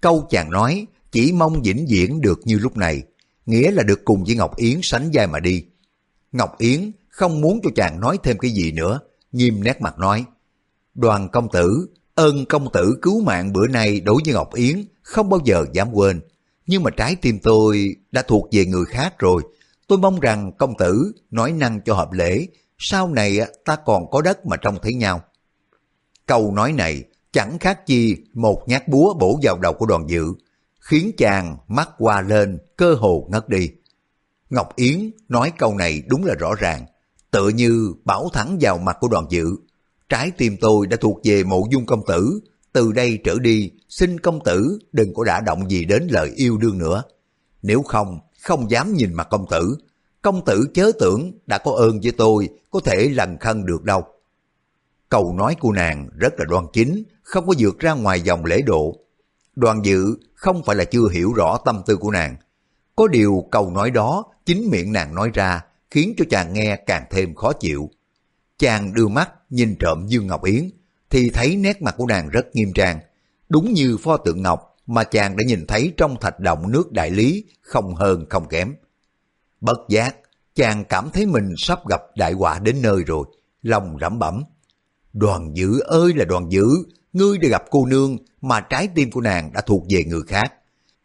Speaker 1: Câu chàng nói chỉ mong vĩnh viễn được như lúc này, nghĩa là được cùng với Ngọc Yến sánh vai mà đi. Ngọc Yến không muốn cho chàng nói thêm cái gì nữa, nghiêm nét mặt nói. Đoàn công tử, ơn công tử cứu mạng bữa nay đối với Ngọc Yến không bao giờ dám quên. Nhưng mà trái tim tôi đã thuộc về người khác rồi. Tôi mong rằng công tử nói năng cho hợp lễ, sau này ta còn có đất mà trông thấy nhau. Câu nói này chẳng khác chi một nhát búa bổ vào đầu của đoàn dự. khiến chàng mắt qua lên, cơ hồ ngất đi. Ngọc Yến nói câu này đúng là rõ ràng, tựa như bảo thẳng vào mặt của đoàn dự. Trái tim tôi đã thuộc về mộ dung công tử, từ đây trở đi, xin công tử đừng có đả động gì đến lời yêu đương nữa. Nếu không, không dám nhìn mặt công tử. Công tử chớ tưởng đã có ơn với tôi, có thể lần khăn được đâu. Câu nói của nàng rất là đoan chính, không có vượt ra ngoài dòng lễ độ. Đoàn dự không phải là chưa hiểu rõ tâm tư của nàng. Có điều câu nói đó chính miệng nàng nói ra khiến cho chàng nghe càng thêm khó chịu. Chàng đưa mắt nhìn trộm Dương Ngọc Yến thì thấy nét mặt của nàng rất nghiêm trang. Đúng như pho tượng ngọc mà chàng đã nhìn thấy trong thạch động nước đại lý không hơn không kém. Bất giác, chàng cảm thấy mình sắp gặp đại họa đến nơi rồi, lòng rẩm bẩm. Đoàn dữ ơi là đoàn dữ, ngươi đã gặp cô nương mà trái tim của nàng đã thuộc về người khác.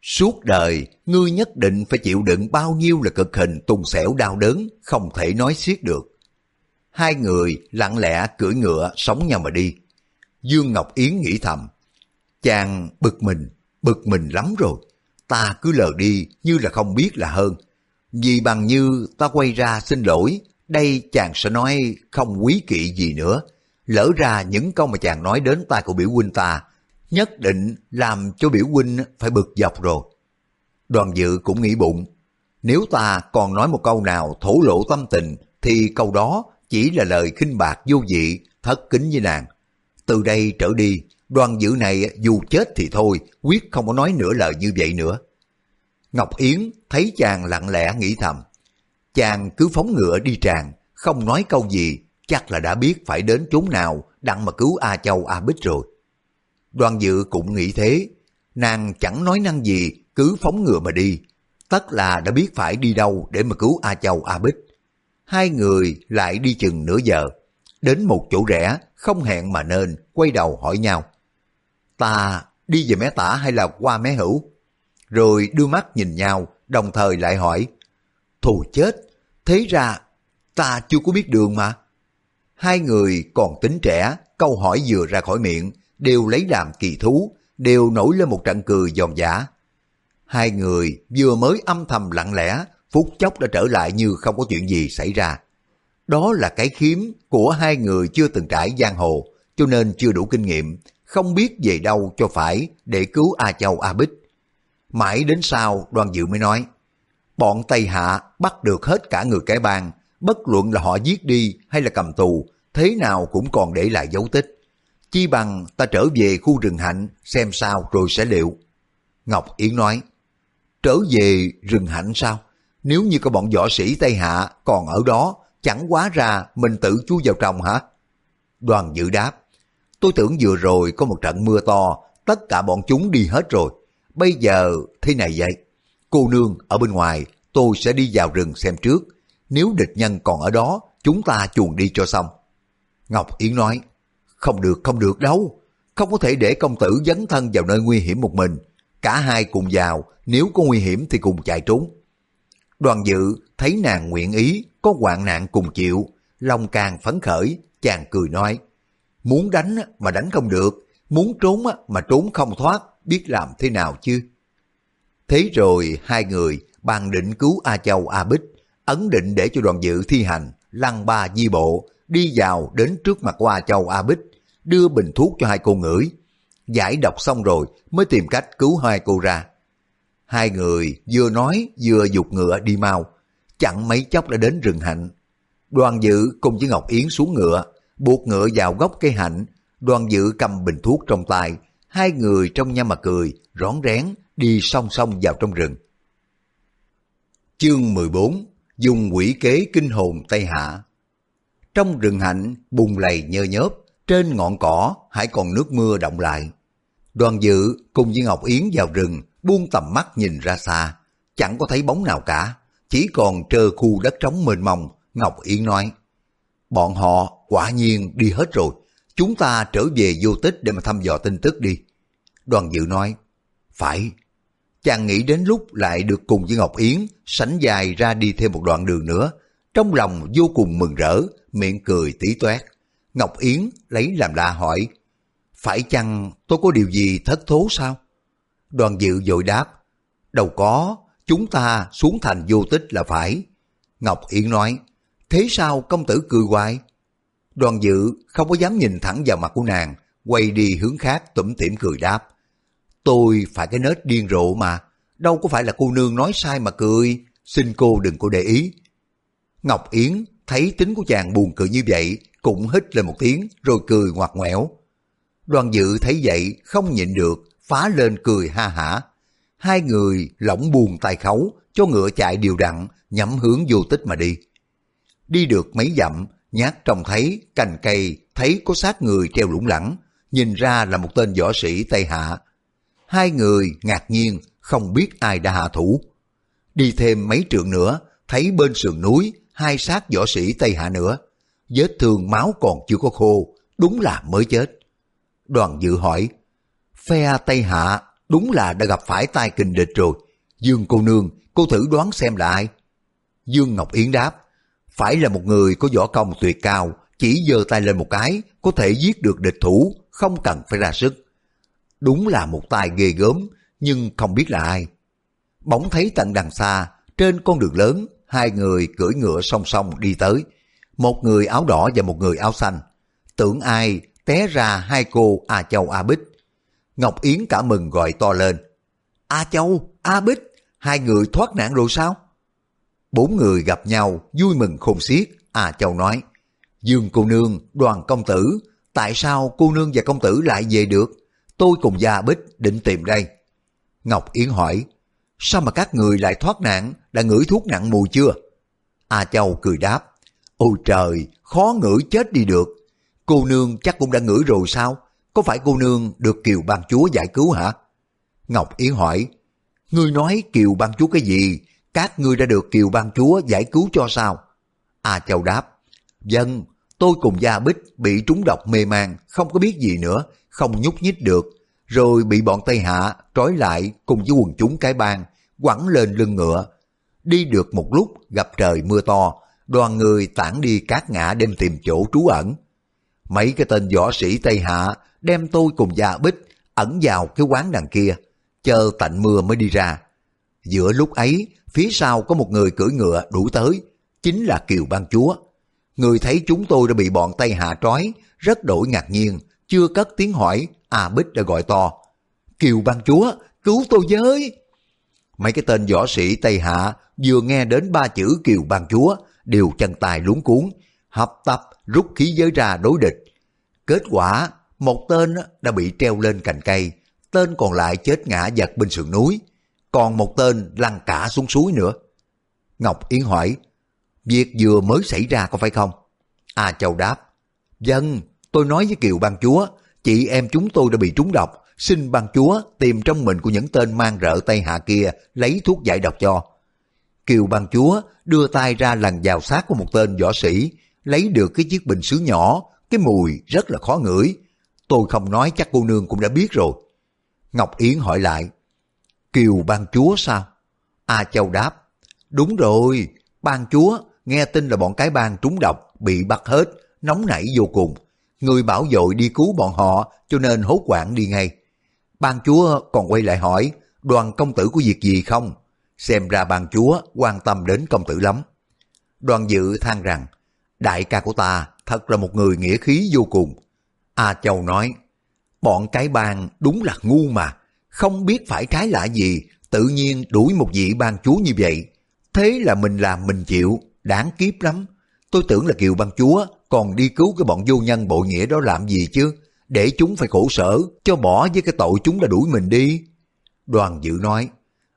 Speaker 1: Suốt đời, ngươi nhất định phải chịu đựng bao nhiêu là cực hình tùng xẻo đau đớn, không thể nói xiết được. Hai người lặng lẽ cưỡi ngựa sống nhau mà đi. Dương Ngọc Yến nghĩ thầm, chàng bực mình, bực mình lắm rồi. Ta cứ lờ đi như là không biết là hơn. Vì bằng như ta quay ra xin lỗi, đây chàng sẽ nói không quý kỵ gì nữa. Lỡ ra những câu mà chàng nói đến tai của biểu huynh ta, nhất định làm cho biểu huynh phải bực dọc rồi. Đoàn dự cũng nghĩ bụng, nếu ta còn nói một câu nào thổ lộ tâm tình, thì câu đó chỉ là lời khinh bạc vô vị, thất kính với nàng. Từ đây trở đi, đoàn dự này dù chết thì thôi, quyết không có nói nửa lời như vậy nữa. Ngọc Yến thấy chàng lặng lẽ nghĩ thầm. Chàng cứ phóng ngựa đi tràn, không nói câu gì, chắc là đã biết phải đến chốn nào đặng mà cứu A Châu A Bích rồi. Đoàn dự cũng nghĩ thế, nàng chẳng nói năng gì, cứ phóng ngựa mà đi. Tất là đã biết phải đi đâu để mà cứu A Châu A Bích. Hai người lại đi chừng nửa giờ, đến một chỗ rẽ, không hẹn mà nên, quay đầu hỏi nhau. Ta đi về mé tả hay là qua mé hữu? Rồi đưa mắt nhìn nhau, đồng thời lại hỏi. Thù chết, thế ra ta chưa có biết đường mà. Hai người còn tính trẻ, câu hỏi vừa ra khỏi miệng, đều lấy làm kỳ thú, đều nổi lên một trận cười giòn giả. Hai người vừa mới âm thầm lặng lẽ, phút chốc đã trở lại như không có chuyện gì xảy ra. Đó là cái khiếm của hai người chưa từng trải giang hồ, cho nên chưa đủ kinh nghiệm, không biết về đâu cho phải để cứu A Châu A Bích. Mãi đến sau đoàn dự mới nói, bọn Tây Hạ bắt được hết cả người cái bang, bất luận là họ giết đi hay là cầm tù, thế nào cũng còn để lại dấu tích. Chi bằng ta trở về khu rừng hạnh xem sao rồi sẽ liệu. Ngọc Yến nói, trở về rừng hạnh sao? Nếu như có bọn võ sĩ Tây Hạ còn ở đó, chẳng quá ra mình tự chui vào trong hả? Đoàn dự đáp, tôi tưởng vừa rồi có một trận mưa to, tất cả bọn chúng đi hết rồi. Bây giờ thế này vậy, cô nương ở bên ngoài, tôi sẽ đi vào rừng xem trước. Nếu địch nhân còn ở đó, chúng ta chuồn đi cho xong. Ngọc Yến nói, không được không được đâu, không có thể để công tử dấn thân vào nơi nguy hiểm một mình. Cả hai cùng vào, nếu có nguy hiểm thì cùng chạy trốn. Đoàn dự thấy nàng nguyện ý, có hoạn nạn cùng chịu, lòng càng phấn khởi, chàng cười nói, muốn đánh mà đánh không được, muốn trốn mà trốn không thoát, biết làm thế nào chứ? Thế rồi hai người bàn định cứu A Châu A Bích, ấn định để cho đoàn dự thi hành, lăng ba di bộ, đi vào đến trước mặt của A Châu A Bích, đưa bình thuốc cho hai cô ngửi. Giải độc xong rồi mới tìm cách cứu hai cô ra. Hai người vừa nói vừa dục ngựa đi mau, chẳng mấy chốc đã đến rừng hạnh. Đoàn dự cùng với Ngọc Yến xuống ngựa, buộc ngựa vào gốc cây hạnh, đoàn dự cầm bình thuốc trong tay, hai người trong nhau mà cười, rón rén đi song song vào trong rừng. Chương 14 Dùng quỷ kế kinh hồn Tây Hạ trong rừng hạnh, bùng lầy nhơ nhớp, trên ngọn cỏ hãy còn nước mưa động lại. Đoàn dự cùng với Ngọc Yến vào rừng, buông tầm mắt nhìn ra xa, chẳng có thấy bóng nào cả, chỉ còn trơ khu đất trống mênh mông, Ngọc Yến nói. Bọn họ quả nhiên đi hết rồi, chúng ta trở về vô tích để mà thăm dò tin tức đi. Đoàn dự nói, phải. Chàng nghĩ đến lúc lại được cùng với Ngọc Yến sánh dài ra đi thêm một đoạn đường nữa, trong lòng vô cùng mừng rỡ, miệng cười tí toét. Ngọc Yến lấy làm lạ hỏi, phải chăng tôi có điều gì thất thố sao? Đoàn dự dội đáp, đâu có, chúng ta xuống thành vô tích là phải. Ngọc Yến nói, thế sao công tử cười hoài? Đoàn dự không có dám nhìn thẳng vào mặt của nàng, quay đi hướng khác tủm tỉm cười đáp. Tôi phải cái nết điên rộ mà, đâu có phải là cô nương nói sai mà cười, xin cô đừng có để ý. Ngọc Yến thấy tính của chàng buồn cười như vậy, cũng hít lên một tiếng rồi cười ngoặt ngoẻo. Đoàn dự thấy vậy không nhịn được, phá lên cười ha hả. Hai người lỏng buồn tay khấu, cho ngựa chạy điều đặn, nhắm hướng vô tích mà đi. Đi được mấy dặm, nhát trông thấy cành cây, thấy có xác người treo lủng lẳng, nhìn ra là một tên võ sĩ Tây Hạ. Hai người ngạc nhiên, không biết ai đã hạ thủ. Đi thêm mấy trượng nữa, thấy bên sườn núi hai xác võ sĩ Tây Hạ nữa. Vết thương máu còn chưa có khô, đúng là mới chết. Đoàn dự hỏi, phe Tây Hạ đúng là đã gặp phải tai kình địch rồi. Dương cô nương, cô thử đoán xem là ai? Dương Ngọc Yến đáp, phải là một người có võ công tuyệt cao, chỉ giơ tay lên một cái, có thể giết được địch thủ, không cần phải ra sức. Đúng là một tài ghê gớm, nhưng không biết là ai. Bỗng thấy tận đằng xa, trên con đường lớn, hai người cưỡi ngựa song song đi tới. Một người áo đỏ và một người áo xanh. Tưởng ai té ra hai cô A Châu A Bích. Ngọc Yến cả mừng gọi to lên. A Châu, A Bích, hai người thoát nạn rồi sao? Bốn người gặp nhau, vui mừng khôn xiết. A Châu nói, Dương cô nương, đoàn công tử, tại sao cô nương và công tử lại về được? Tôi cùng gia Bích định tìm đây. Ngọc Yến hỏi, sao mà các người lại thoát nạn, đã ngửi thuốc nặng mùi chưa? A Châu cười đáp, ôi trời, khó ngửi chết đi được. Cô nương chắc cũng đã ngửi rồi sao? Có phải cô nương được Kiều Ban Chúa giải cứu hả? Ngọc Yến hỏi, ngươi nói Kiều Ban Chúa cái gì? Các ngươi đã được Kiều Ban Chúa giải cứu cho sao? A Châu đáp, dân, tôi cùng Gia Bích bị trúng độc mê man, không có biết gì nữa, không nhúc nhích được, rồi bị bọn Tây Hạ trói lại cùng với quần chúng cái bang, quẳng lên lưng ngựa. Đi được một lúc gặp trời mưa to, đoàn người tản đi cát ngã đem tìm chỗ trú ẩn. Mấy cái tên võ sĩ Tây Hạ đem tôi cùng Gia Bích ẩn vào cái quán đằng kia, chờ tạnh mưa mới đi ra. Giữa lúc ấy, phía sau có một người cưỡi ngựa đuổi tới, chính là Kiều Ban Chúa. Người thấy chúng tôi đã bị bọn Tây Hạ trói, rất đổi ngạc nhiên, chưa cất tiếng hỏi, A Bích đã gọi to. Kiều Ban Chúa, cứu tôi với! Mấy cái tên võ sĩ Tây Hạ vừa nghe đến ba chữ Kiều Ban Chúa, đều chân tài luống cuốn, hấp tập rút khí giới ra đối địch. Kết quả, một tên đã bị treo lên cành cây, tên còn lại chết ngã giật bên sườn núi, còn một tên lăn cả xuống suối nữa. Ngọc Yến hỏi, việc vừa mới xảy ra có phải không? A Châu đáp, dân, tôi nói với Kiều ban chúa, chị em chúng tôi đã bị trúng độc, xin ban chúa tìm trong mình của những tên mang rợ Tây Hạ kia lấy thuốc giải độc cho. Kiều ban chúa đưa tay ra lần vào xác của một tên võ sĩ, lấy được cái chiếc bình sứ nhỏ, cái mùi rất là khó ngửi. Tôi không nói chắc cô nương cũng đã biết rồi. Ngọc Yến hỏi lại, Kiều ban chúa sao? A Châu đáp, đúng rồi, ban chúa, nghe tin là bọn cái bang trúng độc, bị bắt hết, nóng nảy vô cùng. Người bảo dội đi cứu bọn họ, cho nên hốt quản đi ngay. Ban chúa còn quay lại hỏi, đoàn công tử có việc gì không? Xem ra ban chúa quan tâm đến công tử lắm. Đoàn dự than rằng, đại ca của ta thật là một người nghĩa khí vô cùng. A Châu nói, bọn cái bang đúng là ngu mà, không biết phải trái lạ gì, tự nhiên đuổi một vị ban chúa như vậy. Thế là mình làm mình chịu, đáng kiếp lắm. Tôi tưởng là kiều ban chúa, còn đi cứu cái bọn vô nhân bộ nghĩa đó làm gì chứ, để chúng phải khổ sở, cho bỏ với cái tội chúng đã đuổi mình đi. Đoàn dự nói,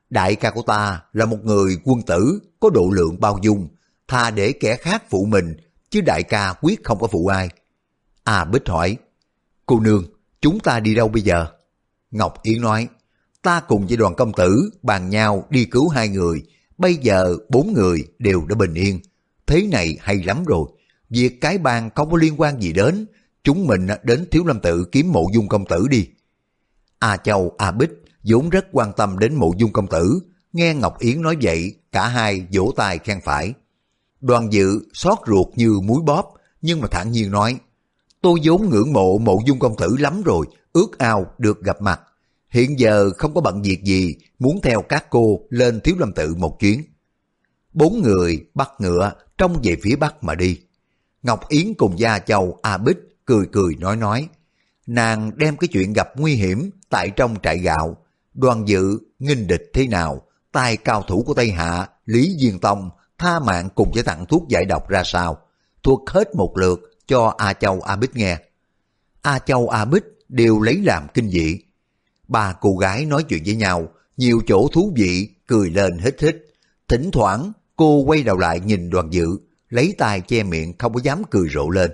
Speaker 1: đại ca của ta là một người quân tử, có độ lượng bao dung, tha để kẻ khác phụ mình, chứ đại ca quyết không có phụ ai. À Bích hỏi, cô nương, chúng ta đi đâu bây giờ? Ngọc Yến nói, ta cùng với đoàn công tử bàn nhau đi cứu hai người, bây giờ bốn người đều đã bình yên. Thế này hay lắm rồi, việc cái bàn không có liên quan gì đến, chúng mình đến Thiếu Lâm Tự kiếm mộ dung công tử đi. A Châu, A Bích vốn rất quan tâm đến mộ dung công tử, nghe Ngọc Yến nói vậy, cả hai vỗ tay khen phải. Đoàn dự xót ruột như muối bóp, nhưng mà thản nhiên nói, tôi vốn ngưỡng mộ mộ dung công tử lắm rồi, ước ao được gặp mặt. hiện giờ không có bận việc gì, muốn theo các cô lên Thiếu Lâm Tự một chuyến. Bốn người bắt ngựa trông về phía bắc mà đi. Ngọc Yến cùng Gia Châu A Bích cười cười nói nói. Nàng đem cái chuyện gặp nguy hiểm tại trong trại gạo, đoàn dự, nghinh địch thế nào, tài cao thủ của Tây Hạ, Lý Diên Tông, tha mạng cùng với tặng thuốc giải độc ra sao, thuộc hết một lượt cho A Châu A Bích nghe. A Châu A Bích đều lấy làm kinh dị. Ba cô gái nói chuyện với nhau, nhiều chỗ thú vị, cười lên hít hít. Thỉnh thoảng cô quay đầu lại nhìn đoàn dự, lấy tay che miệng không có dám cười rộ lên.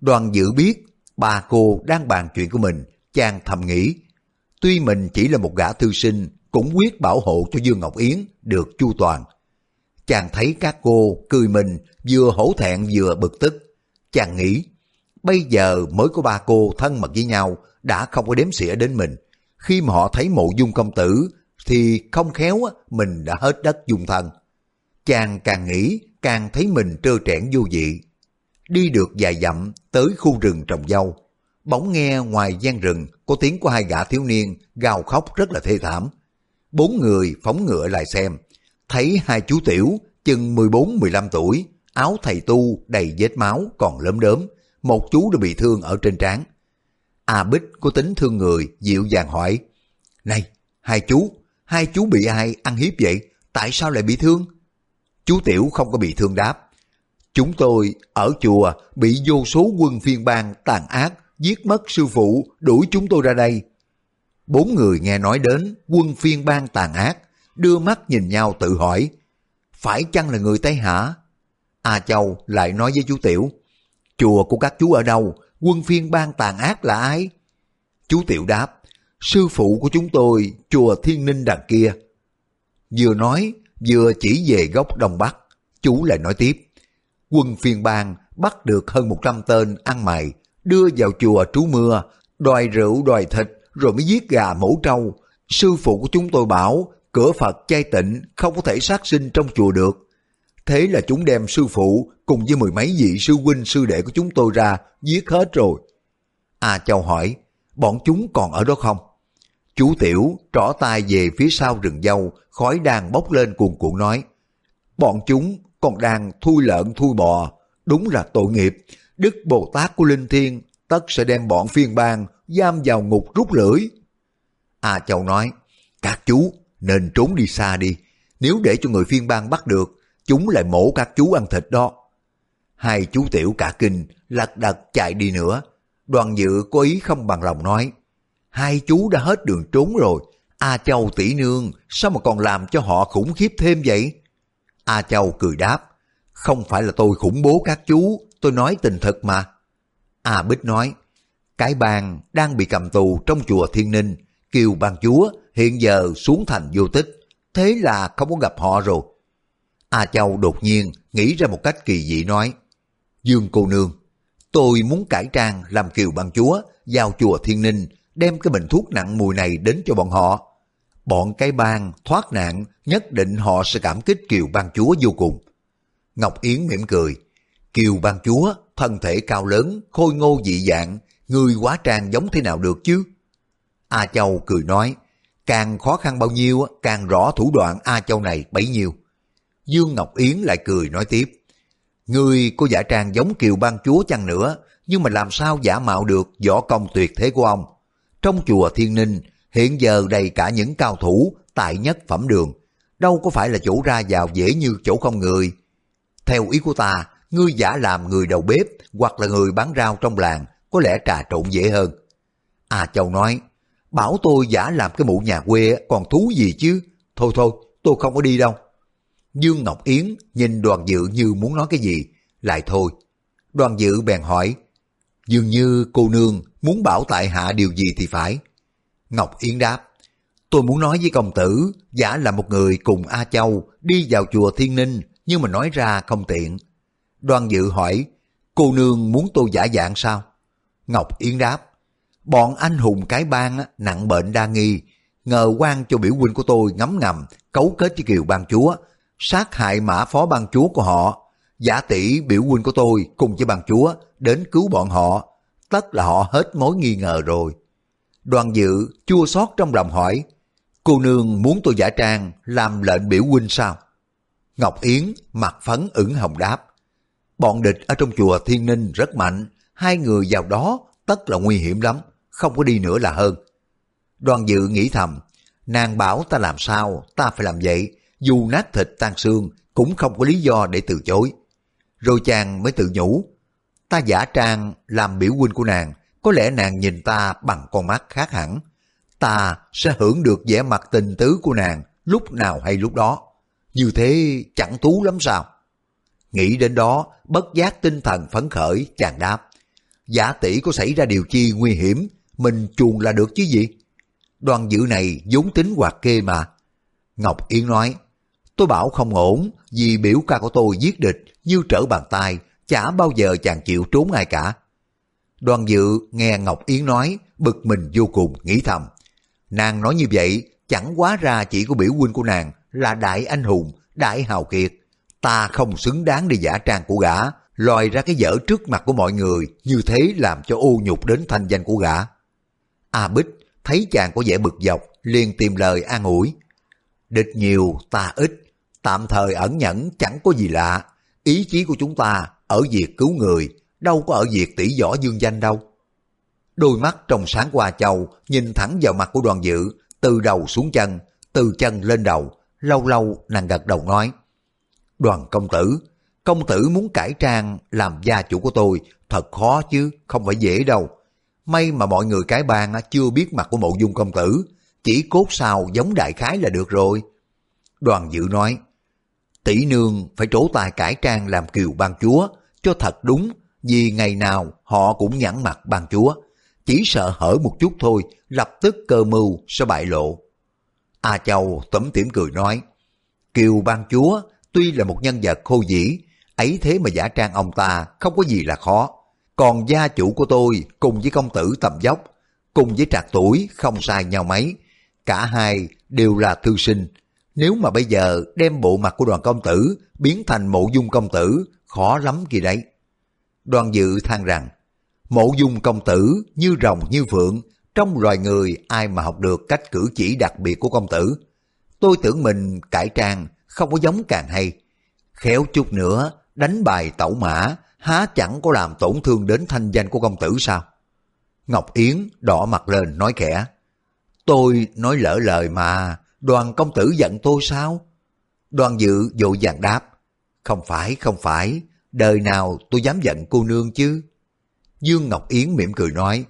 Speaker 1: Đoàn dự biết bà cô đang bàn chuyện của mình, chàng thầm nghĩ. Tuy mình chỉ là một gã thư sinh, cũng quyết bảo hộ cho Dương Ngọc Yến được chu toàn. Chàng thấy các cô cười mình vừa hổ thẹn vừa bực tức. Chàng nghĩ, bây giờ mới có ba cô thân mật với nhau đã không có đếm xỉa đến mình. Khi mà họ thấy mộ dung công tử thì không khéo mình đã hết đất dung thân. Chàng càng nghĩ càng thấy mình trơ trẽn vô vị. Đi được vài dặm tới khu rừng trồng dâu. Bỗng nghe ngoài gian rừng có tiếng của hai gã thiếu niên gào khóc rất là thê thảm. Bốn người phóng ngựa lại xem. Thấy hai chú tiểu chừng 14-15 tuổi, áo thầy tu đầy vết máu còn lớn đớm. Một chú đã bị thương ở trên trán. A Bích có tính thương người, dịu dàng hỏi. Này, hai chú, hai chú bị ai ăn hiếp vậy? Tại sao lại bị thương? Chú Tiểu không có bị thương đáp. Chúng tôi ở chùa bị vô số quân phiên bang tàn ác, giết mất sư phụ, đuổi chúng tôi ra đây. Bốn người nghe nói đến quân phiên bang tàn ác, đưa mắt nhìn nhau tự hỏi, phải chăng là người Tây hả A Châu lại nói với chú Tiểu, chùa của các chú ở đâu, quân phiên bang tàn ác là ai? Chú Tiểu đáp, sư phụ của chúng tôi, chùa Thiên Ninh đằng kia. Vừa nói, vừa chỉ về góc Đông Bắc, chú lại nói tiếp. Quân phiên bang bắt được hơn 100 tên ăn mày, đưa vào chùa trú mưa, đòi rượu đòi thịt, rồi mới giết gà mổ trâu. Sư phụ của chúng tôi bảo, cửa Phật chay tịnh không có thể sát sinh trong chùa được. Thế là chúng đem sư phụ cùng với mười mấy vị sư huynh sư đệ của chúng tôi ra, giết hết rồi. A Châu hỏi, bọn chúng còn ở đó không? Chú Tiểu trỏ tay về phía sau rừng dâu, khói đang bốc lên cuồn cuộn nói. Bọn chúng còn đang thui lợn thui bò, đúng là tội nghiệp. Đức Bồ Tát của Linh Thiên tất sẽ đem bọn phiên bang giam vào ngục rút lưỡi. A Châu nói, các chú nên trốn đi xa đi, nếu để cho người phiên bang bắt được, chúng lại mổ các chú ăn thịt đó. Hai chú tiểu cả kinh, lật đật chạy đi nữa. Đoàn dự có ý không bằng lòng nói, hai chú đã hết đường trốn rồi, A Châu tỷ nương, sao mà còn làm cho họ khủng khiếp thêm vậy? A Châu cười đáp, không phải là tôi khủng bố các chú, tôi nói tình thật mà. A Bích nói, cái bàn đang bị cầm tù trong chùa Thiên Ninh, kiều ban chúa hiện giờ xuống thành vô tích, thế là không có gặp họ rồi. A Châu đột nhiên nghĩ ra một cách kỳ dị nói, Dương cô nương, tôi muốn cải trang làm kiều ban chúa, vào chùa Thiên Ninh, đem cái bình thuốc nặng mùi này đến cho bọn họ. Bọn cái bang thoát nạn, nhất định họ sẽ cảm kích kiều ban chúa vô cùng. Ngọc Yến mỉm cười, kiều ban chúa, thân thể cao lớn, khôi ngô dị dạng, người quá trang giống thế nào được chứ? A Châu cười nói, càng khó khăn bao nhiêu, càng rõ thủ đoạn A Châu này bấy nhiêu. Dương Ngọc Yến lại cười nói tiếp, Người có giả trang giống kiều ban chúa chăng nữa, nhưng mà làm sao giả mạo được võ công tuyệt thế của ông. Trong chùa Thiên Ninh, hiện giờ đầy cả những cao thủ tại nhất phẩm đường, đâu có phải là chỗ ra vào dễ như chỗ không người. Theo ý của ta, ngươi giả làm người đầu bếp hoặc là người bán rau trong làng, có lẽ trà trộn dễ hơn. À Châu nói, bảo tôi giả làm cái mụ nhà quê còn thú gì chứ, thôi thôi, tôi không có đi đâu. Dương Ngọc Yến nhìn đoàn dự như muốn nói cái gì, lại thôi. Đoàn dự bèn hỏi, dường như cô nương muốn bảo tại hạ điều gì thì phải. Ngọc Yến đáp, tôi muốn nói với công tử, giả là một người cùng A Châu đi vào chùa Thiên Ninh, nhưng mà nói ra không tiện. Đoan dự hỏi, cô nương muốn tôi giả dạng sao? Ngọc Yến đáp, bọn anh hùng cái bang nặng bệnh đa nghi, ngờ quan cho biểu huynh của tôi ngấm ngầm, cấu kết với kiều ban chúa, sát hại mã phó ban chúa của họ, giả tỷ biểu huynh của tôi cùng với ban chúa đến cứu bọn họ, tất là họ hết mối nghi ngờ rồi. Đoàn dự chua xót trong lòng hỏi, cô nương muốn tôi giả trang làm lệnh biểu huynh sao? Ngọc Yến mặt phấn ửng hồng đáp, bọn địch ở trong chùa Thiên Ninh rất mạnh, hai người vào đó tất là nguy hiểm lắm, không có đi nữa là hơn. Đoàn dự nghĩ thầm, nàng bảo ta làm sao, ta phải làm vậy, dù nát thịt tan xương cũng không có lý do để từ chối. Rồi chàng mới tự nhủ, ta giả trang làm biểu huynh của nàng, có lẽ nàng nhìn ta bằng con mắt khác hẳn. Ta sẽ hưởng được vẻ mặt tình tứ của nàng lúc nào hay lúc đó. Như thế chẳng tú lắm sao? Nghĩ đến đó, bất giác tinh thần phấn khởi, chàng đáp. Giả tỷ có xảy ra điều chi nguy hiểm, mình chuồn là được chứ gì? Đoàn dự này vốn tính hoạt kê mà. Ngọc Yến nói, tôi bảo không ổn, vì biểu ca của tôi giết địch như trở bàn tay, chả bao giờ chàng chịu trốn ai cả. Đoàn dự nghe Ngọc Yến nói, bực mình vô cùng, nghĩ thầm. Nàng nói như vậy, chẳng quá ra chỉ của biểu huynh của nàng là đại anh hùng, đại hào kiệt. Ta không xứng đáng đi giả trang của gã, lòi ra cái dở trước mặt của mọi người, như thế làm cho ô nhục đến thanh danh của gã. A Bích thấy chàng có vẻ bực dọc, liền tìm lời an ủi. Địch nhiều, ta ít, tạm thời ẩn nhẫn chẳng có gì lạ. Ý chí của chúng ta ở việc cứu người, đâu có ở việc tỷ võ dương danh đâu. Đôi mắt trong sáng qua châu nhìn thẳng vào mặt của đoàn dự, từ đầu xuống chân, từ chân lên đầu, lâu lâu nàng gật đầu nói. Đoàn công tử, công tử muốn cải trang làm gia chủ của tôi, thật khó chứ, không phải dễ đâu. May mà mọi người cái bang chưa biết mặt của mộ dung công tử, chỉ cốt sao giống đại khái là được rồi. Đoàn dự nói, tỷ nương phải trổ tài cải trang làm kiều ban chúa, cho thật đúng, vì ngày nào họ cũng nhãn mặt ban chúa. Chỉ sợ hở một chút thôi, lập tức cơ mưu sẽ bại lộ. A Châu tấm tỉm cười nói, Kiều ban chúa tuy là một nhân vật khô dĩ, ấy thế mà giả trang ông ta không có gì là khó. Còn gia chủ của tôi cùng với công tử tầm dốc, cùng với trạc tuổi không sai nhau mấy. Cả hai đều là thư sinh. Nếu mà bây giờ đem bộ mặt của đoàn công tử biến thành mộ dung công tử, khó lắm kì đấy. Đoàn dự than rằng, mộ dung công tử như rồng như phượng, trong loài người ai mà học được cách cử chỉ đặc biệt của công tử. Tôi tưởng mình cải trang không có giống càng hay. Khéo chút nữa, đánh bài tẩu mã, há chẳng có làm tổn thương đến thanh danh của công tử sao? Ngọc Yến đỏ mặt lên nói khẽ. Tôi nói lỡ lời mà, đoàn công tử giận tôi sao? Đoàn dự vội vàng đáp. Không phải, không phải, đời nào tôi dám giận cô nương chứ? Dương Ngọc Yến mỉm cười nói.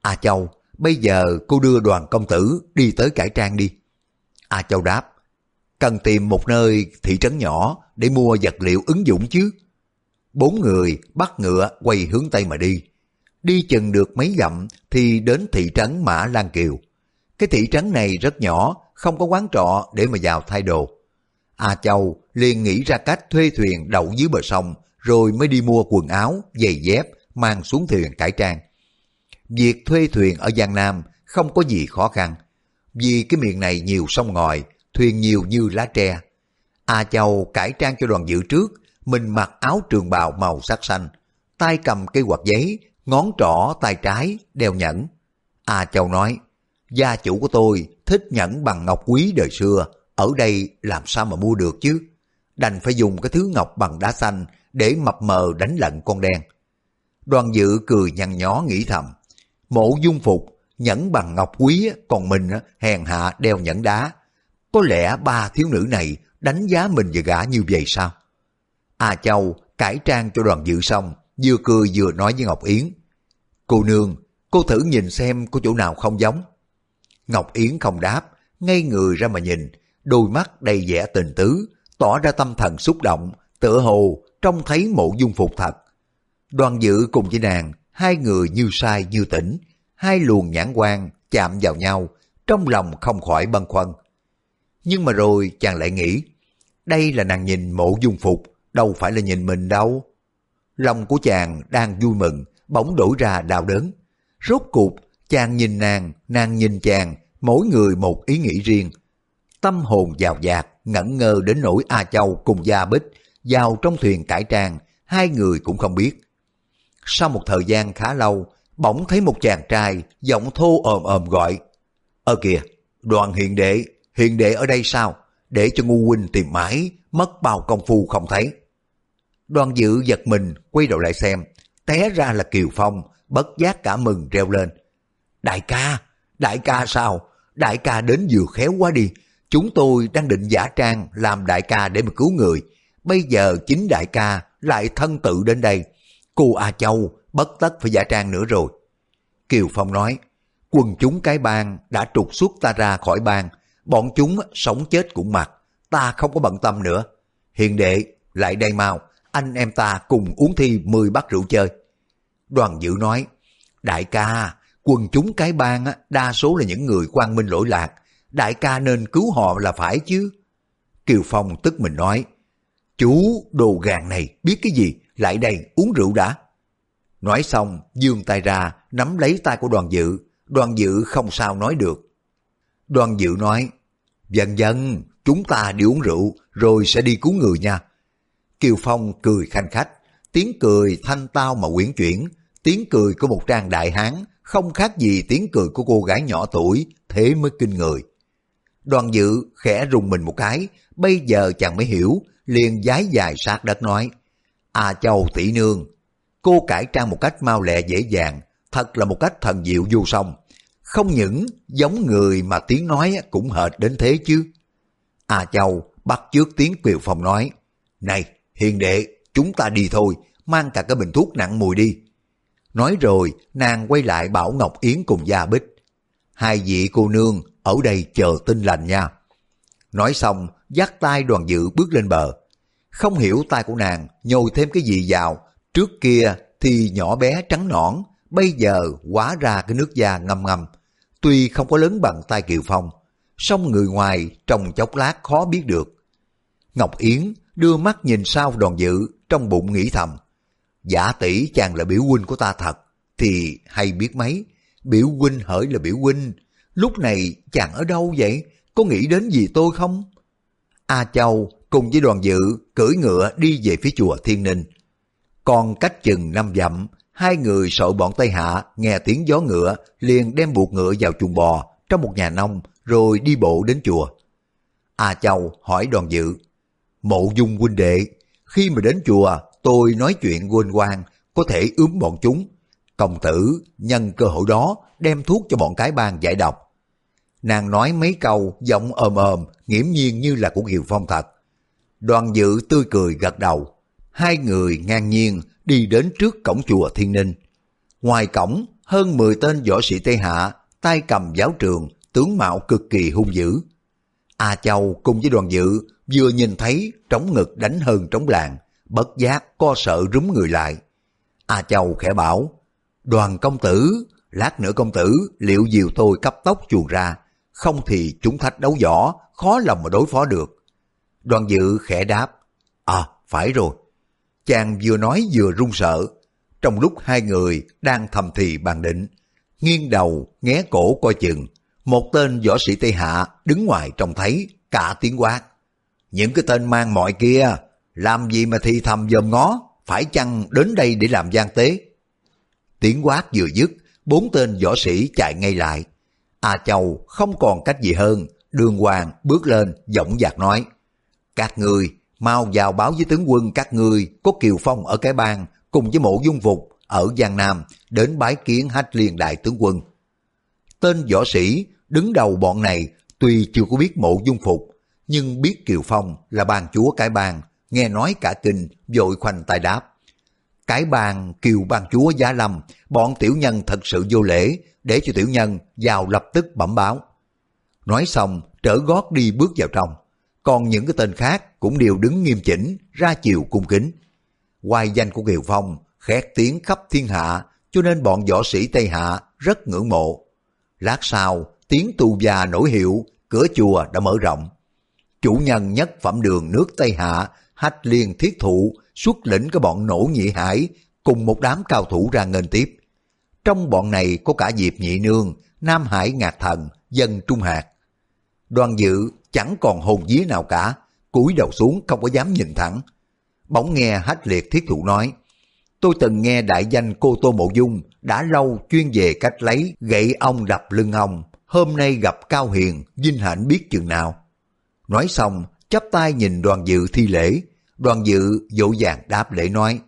Speaker 1: A Châu, bây giờ cô đưa đoàn công tử đi tới cải trang đi. A Châu đáp. Cần tìm một nơi thị trấn nhỏ để mua vật liệu ứng dụng chứ. Bốn người bắt ngựa quay hướng Tây mà đi. Đi chừng được mấy dặm thì đến thị trấn Mã Lan Kiều. Cái thị trấn này rất nhỏ, không có quán trọ để mà vào thay đồ. A Châu liền nghĩ ra cách thuê thuyền đậu dưới bờ sông rồi mới đi mua quần áo, giày dép mang xuống thuyền cải trang. Việc thuê thuyền ở Giang Nam không có gì khó khăn, vì cái miền này nhiều sông ngòi, thuyền nhiều như lá tre. A Châu cải trang cho đoàn dự trước, mình mặc áo trường bào màu sắc xanh, tay cầm cây quạt giấy, ngón trỏ tay trái, đeo nhẫn. A Châu nói, gia chủ của tôi thích nhẫn bằng ngọc quý đời xưa, ở đây làm sao mà mua được chứ? Đành phải dùng cái thứ ngọc bằng đá xanh để mập mờ đánh lận con đen. Đoàn dự cười nhăn nhó nghĩ thầm, mộ dung phục, nhẫn bằng ngọc quý, còn mình hèn hạ đeo nhẫn đá. Có lẽ ba thiếu nữ này đánh giá mình và gã như vậy sao? A Châu cải trang cho đoàn dự xong, vừa cười vừa nói với Ngọc Yến. Cô nương, cô thử nhìn xem có chỗ nào không giống. Ngọc Yến không đáp, ngay người ra mà nhìn, đôi mắt đầy vẻ tình tứ, tỏ ra tâm thần xúc động, tựa hồ trông thấy mộ dung phục thật. Đoàn dự cùng với nàng, hai người như sai như tỉnh, hai luồng nhãn quan chạm vào nhau, trong lòng không khỏi băn khoăn. Nhưng mà rồi chàng lại nghĩ, đây là nàng nhìn mộ dung phục, đâu phải là nhìn mình đâu. Lòng của chàng đang vui mừng, bỗng đổi ra đau đớn. Rốt cuộc, chàng nhìn nàng, nàng nhìn chàng, mỗi người một ý nghĩ riêng. Tâm hồn giàu dạt, ngẩn ngơ đến nỗi A Châu cùng Gia Bích vào trong thuyền cải trang, hai người cũng không biết. Sau một thời gian khá lâu, bỗng thấy một chàng trai giọng thô ồm ồm gọi. Ơ kìa, đoàn hiện đệ, hiện đệ ở đây sao? Để cho ngu huynh tìm mãi, mất bao công phu không thấy. Đoàn dự giật mình, quay đầu lại xem, té ra là Kiều Phong, bất giác cả mừng reo lên. Đại ca, đại ca sao? Đại ca đến vừa khéo quá đi. Chúng tôi đang định giả trang làm đại ca để mà cứu người. Bây giờ chính đại ca lại thân tự đến đây. Cô A Châu bất tất phải giả trang nữa rồi. Kiều Phong nói, quần chúng cái bang đã trục xuất ta ra khỏi bang. Bọn chúng sống chết cũng mặc. Ta không có bận tâm nữa. Hiền đệ, lại đây mau. Anh em ta cùng uống thi 10 bát rượu chơi. Đoàn dự nói, đại ca, quần chúng cái bang đa số là những người quan minh lỗi lạc, đại ca nên cứu họ là phải chứ. Kiều Phong tức mình nói, chú đồ gàng này biết cái gì, lại đây uống rượu đã. Nói xong, dương tay ra, nắm lấy tay của đoàn dự, đoàn dự không sao nói được. Đoàn dự nói, dần dần, chúng ta đi uống rượu, rồi sẽ đi cứu người nha. Kiều Phong cười khanh khách, tiếng cười thanh tao mà quyển chuyển, tiếng cười của một trang đại hán không khác gì tiếng cười của cô gái nhỏ tuổi, thế mới kinh người. Đoàn dự khẽ rùng mình một cái, bây giờ chàng mới hiểu, liền giái dài sát đất nói, À châu tỷ nương, cô cải trang một cách mau lẹ dễ dàng, thật là một cách thần diệu vô song. Không những giống người mà tiếng nói cũng hệt đến thế chứ. À châu bắt trước tiếng Kiều Phong nói, Này, hiền đệ, chúng ta đi thôi, mang cả cái bình thuốc nặng mùi đi. Nói rồi, nàng quay lại bảo Ngọc Yến cùng Gia Bích. Hai vị cô nương ở đây chờ tin lành nha. Nói xong, dắt tay đoàn dự bước lên bờ. Không hiểu tay của nàng nhồi thêm cái gì vào. Trước kia thì nhỏ bé trắng nõn, bây giờ quá ra cái nước da ngâm ngâm. Tuy không có lớn bằng tay Kiều Phong, song người ngoài trong chốc lát khó biết được. Ngọc Yến đưa mắt nhìn sau đoàn dự, trong bụng nghĩ thầm. Giả tỷ chàng là biểu huynh của ta thật, thì hay biết mấy, biểu huynh hỡi là biểu huynh, lúc này chàng ở đâu vậy, có nghĩ đến gì tôi không? A Châu cùng với đoàn dự cưỡi ngựa đi về phía chùa Thiên Ninh. Còn cách chừng năm dặm, hai người sợ bọn Tây Hạ nghe tiếng gió ngựa liền đem buộc ngựa vào chuồng bò trong một nhà nông rồi đi bộ đến chùa. A Châu hỏi đoàn dự, mộ dung huynh đệ, khi mà đến chùa tôi nói chuyện quên quan, có thể ướm bọn chúng. Công tử nhân cơ hội đó đem thuốc cho bọn cái bang giải độc. Nàng nói mấy câu giọng ồm ồm, nghiễm nhiên như là của Kiều Phong thật. Đoàn dự tươi cười gật đầu. Hai người ngang nhiên đi đến trước cổng chùa Thiên Ninh. Ngoài cổng, hơn 10 tên võ sĩ Tây Hạ, tay cầm giáo trường, tướng mạo cực kỳ hung dữ. A Châu cùng với đoàn dự vừa nhìn thấy trống ngực đánh hơn trống làng, bất giác co sợ rúm người lại. A Châu khẽ bảo, đoàn công tử, lát nữa công tử liệu diều tôi cấp tốc chuồn ra, không thì chúng thách đấu võ, khó lòng mà đối phó được. Đoàn dự khẽ đáp, à phải rồi. Chàng vừa nói vừa run sợ, trong lúc hai người đang thầm thì bàn định, nghiêng đầu nghé cổ coi chừng, một tên võ sĩ Tây Hạ đứng ngoài trông thấy, cả tiếng quát. Những cái tên mang mọi kia, làm gì mà thì thầm dòm ngó, phải chăng đến đây để làm gian tế? Tiếng quát vừa dứt, bốn tên võ sĩ chạy ngay lại. À A Châu không còn cách gì hơn, đường hoàng bước lên, giọng dạc nói. Các người mau vào báo với tướng quân các người có Kiều Phong ở cái bang cùng với mộ dung phục ở Giang Nam đến bái kiến hách liên đại tướng quân. Tên võ sĩ đứng đầu bọn này tuy chưa có biết mộ dung phục nhưng biết Kiều Phong là bàn chúa cái bang nghe nói cả kinh, vội khoanh tay đáp. Cái bàn kiều ban chúa gia Lâm, bọn tiểu nhân thật sự vô lễ, để cho tiểu nhân vào lập tức bẩm báo. Nói xong, trở gót đi bước vào trong. Còn những cái tên khác cũng đều đứng nghiêm chỉnh, ra chiều cung kính. Hoài danh của Kiều Phong khét tiếng khắp thiên hạ, cho nên bọn võ sĩ Tây Hạ rất ngưỡng mộ. Lát sau, tiếng tù già nổi hiệu, cửa chùa đã mở rộng. Chủ nhân nhất phẩm đường nước Tây Hạ hách liên thiết thụ xuất lĩnh cái bọn nổ nhị hải cùng một đám cao thủ ra nghênh tiếp. Trong bọn này có cả Diệp Nhị Nương, Nam Hải Ngạc Thần, Dân Trung Hạt. Đoàn dự chẳng còn hồn vía nào cả, cúi đầu xuống không có dám nhìn thẳng. Bỗng nghe hách liệt thiết thụ nói, tôi từng nghe đại danh cô Tô Mộ Dung đã lâu chuyên về cách lấy gậy ông đập lưng ông, hôm nay gặp Cao Hiền, vinh hạnh biết chừng nào. Nói xong, chắp tay nhìn đoàn dự thi lễ, đoàn dự dỗ dàng đáp lễ nói,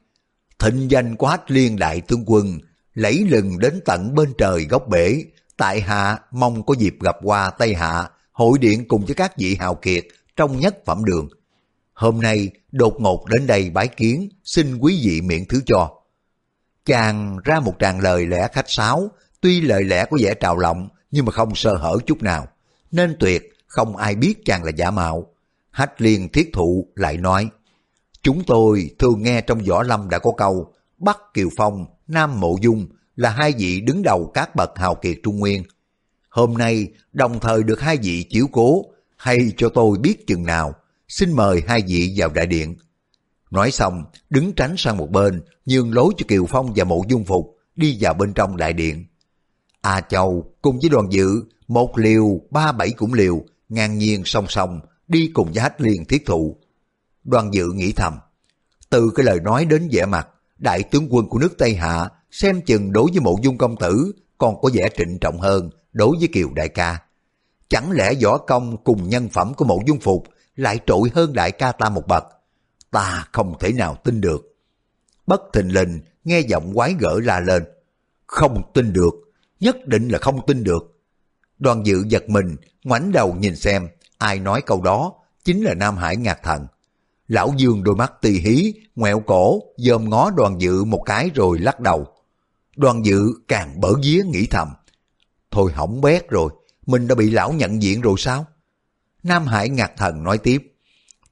Speaker 1: thịnh danh của Hách Liên Đại Tướng Quân, lấy lừng đến tận bên trời góc bể, tại hạ mong có dịp gặp qua Tây Hạ, hội điện cùng với các vị hào kiệt trong nhất phẩm đường. Hôm nay đột ngột đến đây bái kiến, xin quý vị miễn thứ cho. Chàng ra một tràng lời lẽ khách sáo, tuy lời lẽ có vẻ trào lộng nhưng mà không sơ hở chút nào, nên tuyệt không ai biết chàng là giả mạo. Hách liên thiết thụ lại nói, chúng tôi thường nghe trong võ lâm đã có câu, Bắc Kiều Phong, Nam Mộ Dung là hai vị đứng đầu các bậc hào kiệt Trung Nguyên. Hôm nay đồng thời được hai vị chiếu cố, hay cho tôi biết chừng nào, xin mời hai vị vào đại điện. Nói xong, đứng tránh sang một bên, nhường lối cho Kiều Phong và Mộ Dung Phục đi vào bên trong đại điện. A Châu cùng với đoàn dự, một liều, ba bảy cũng liều, ngang nhiên song song, đi cùng với hách liên thiết thụ. Đoàn dự nghĩ thầm, từ cái lời nói đến vẻ mặt, đại tướng quân của nước Tây Hạ xem chừng đối với mộ dung công tử còn có vẻ trịnh trọng hơn đối với kiều đại ca. Chẳng lẽ võ công cùng nhân phẩm của mộ dung phục lại trội hơn đại ca ta một bậc? Ta không thể nào tin được. Bất thình lình nghe giọng quái gở la lên. Không tin được, nhất định là không tin được. Đoàn dự giật mình, ngoảnh đầu nhìn xem, ai nói câu đó, chính là Nam Hải ngạc thần. Lão Dương đôi mắt tì hí, ngoẹo cổ, dòm ngó đoàn dự một cái rồi lắc đầu. Đoàn dự càng bở vía nghĩ thầm. Thôi hỏng bét rồi, mình đã bị lão nhận diện rồi sao? Nam Hải ngạc thần nói tiếp.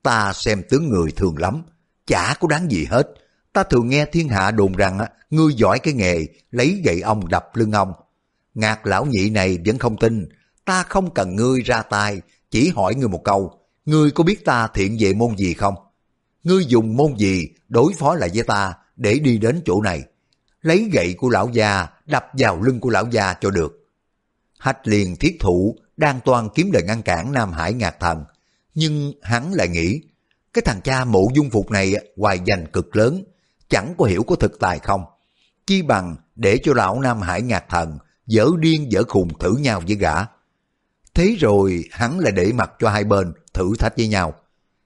Speaker 1: Ta xem tướng người thường lắm, chả có đáng gì hết. Ta thường nghe thiên hạ đồn rằng ngươi giỏi cái nghề lấy gậy ông đập lưng ông. Ngạc lão nhị này vẫn không tin, ta không cần ngươi ra tay, chỉ hỏi ngươi một câu, ngươi có biết ta thiện về môn gì không? Ngươi dùng môn gì đối phó lại với ta để đi đến chỗ này? Lấy gậy của lão già đập vào lưng của lão già cho được. Hách liền thiết thụ đang toàn kiếm lời ngăn cản Nam Hải ngạc thần. Nhưng hắn lại nghĩ, cái thằng cha mộ dung phục này hoài dành cực lớn, chẳng có hiểu có thực tài không. Chi bằng để cho lão Nam Hải ngạc thần dở điên dở khùng thử nhau với gã. Thế rồi hắn lại để mặt cho hai bên thử thách với nhau.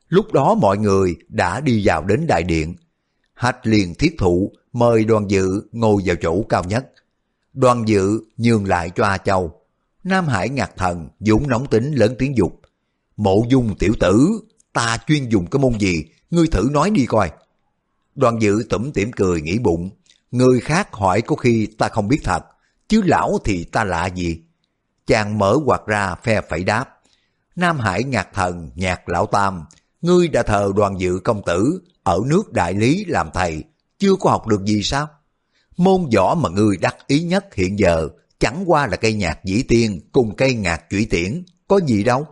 Speaker 1: Lúc đó mọi người đã đi vào đến đại điện. Hách liền thiết thụ mời đoàn dự ngồi vào chỗ cao nhất. Đoàn dự nhường lại cho A Châu. Nam Hải ngạc thần, dũng nóng tính lớn tiếng dục. Mộ dung tiểu tử, ta chuyên dùng cái môn gì, ngươi thử nói đi coi. Đoàn dự tủm tỉm cười nghĩ bụng, người khác hỏi có khi ta không biết thật, chứ lão thì ta lạ gì. Chàng mở quạt ra phe phẩy đáp. Nam Hải ngạc thần, nhạc lão tam, ngươi đã thờ đoàn dự công tử, ở nước đại lý làm thầy, chưa có học được gì sao? Môn võ mà ngươi đắc ý nhất hiện giờ chẳng qua là cây nhạc dĩ tiên cùng cây nhạc chủy tiễn, có gì đâu.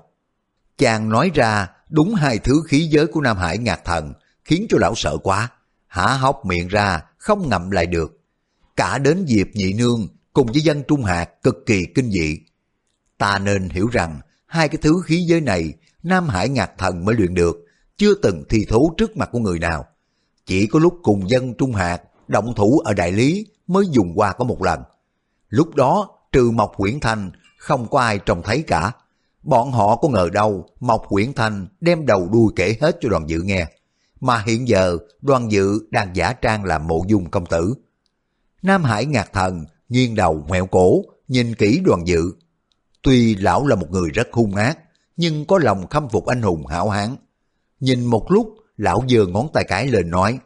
Speaker 1: Chàng nói ra đúng hai thứ khí giới của Nam Hải ngạc thần, khiến cho lão sợ quá, hả hốc miệng ra, không ngậm lại được. Cả đến Diệp Nhị Nương cùng với dân Trung Hạt cực kỳ kinh dị. Ta nên hiểu rằng hai cái thứ khí giới này Nam Hải ngạc thần mới luyện được, chưa từng thi thú trước mặt của người nào. Chỉ có lúc cùng dân Trung Hạt động thủ ở Đại Lý mới dùng qua có một lần. Lúc đó trừ Mộc Quyển Thanh không có ai trông thấy cả. Bọn họ có ngờ đâu Mộc Quyển Thanh đem đầu đuôi kể hết cho đoàn dự nghe. Mà hiện giờ đoàn dự đang giả trang làm mộ dung công tử. Nam Hải ngạc thần, nghiêng đầu ngoẹo cổ, nhìn kỹ đoàn dự. Tuy lão là một người rất hung ác, nhưng có lòng khâm phục anh hùng hảo hán. Nhìn một lúc, lão giơ ngón tay cái lên nói,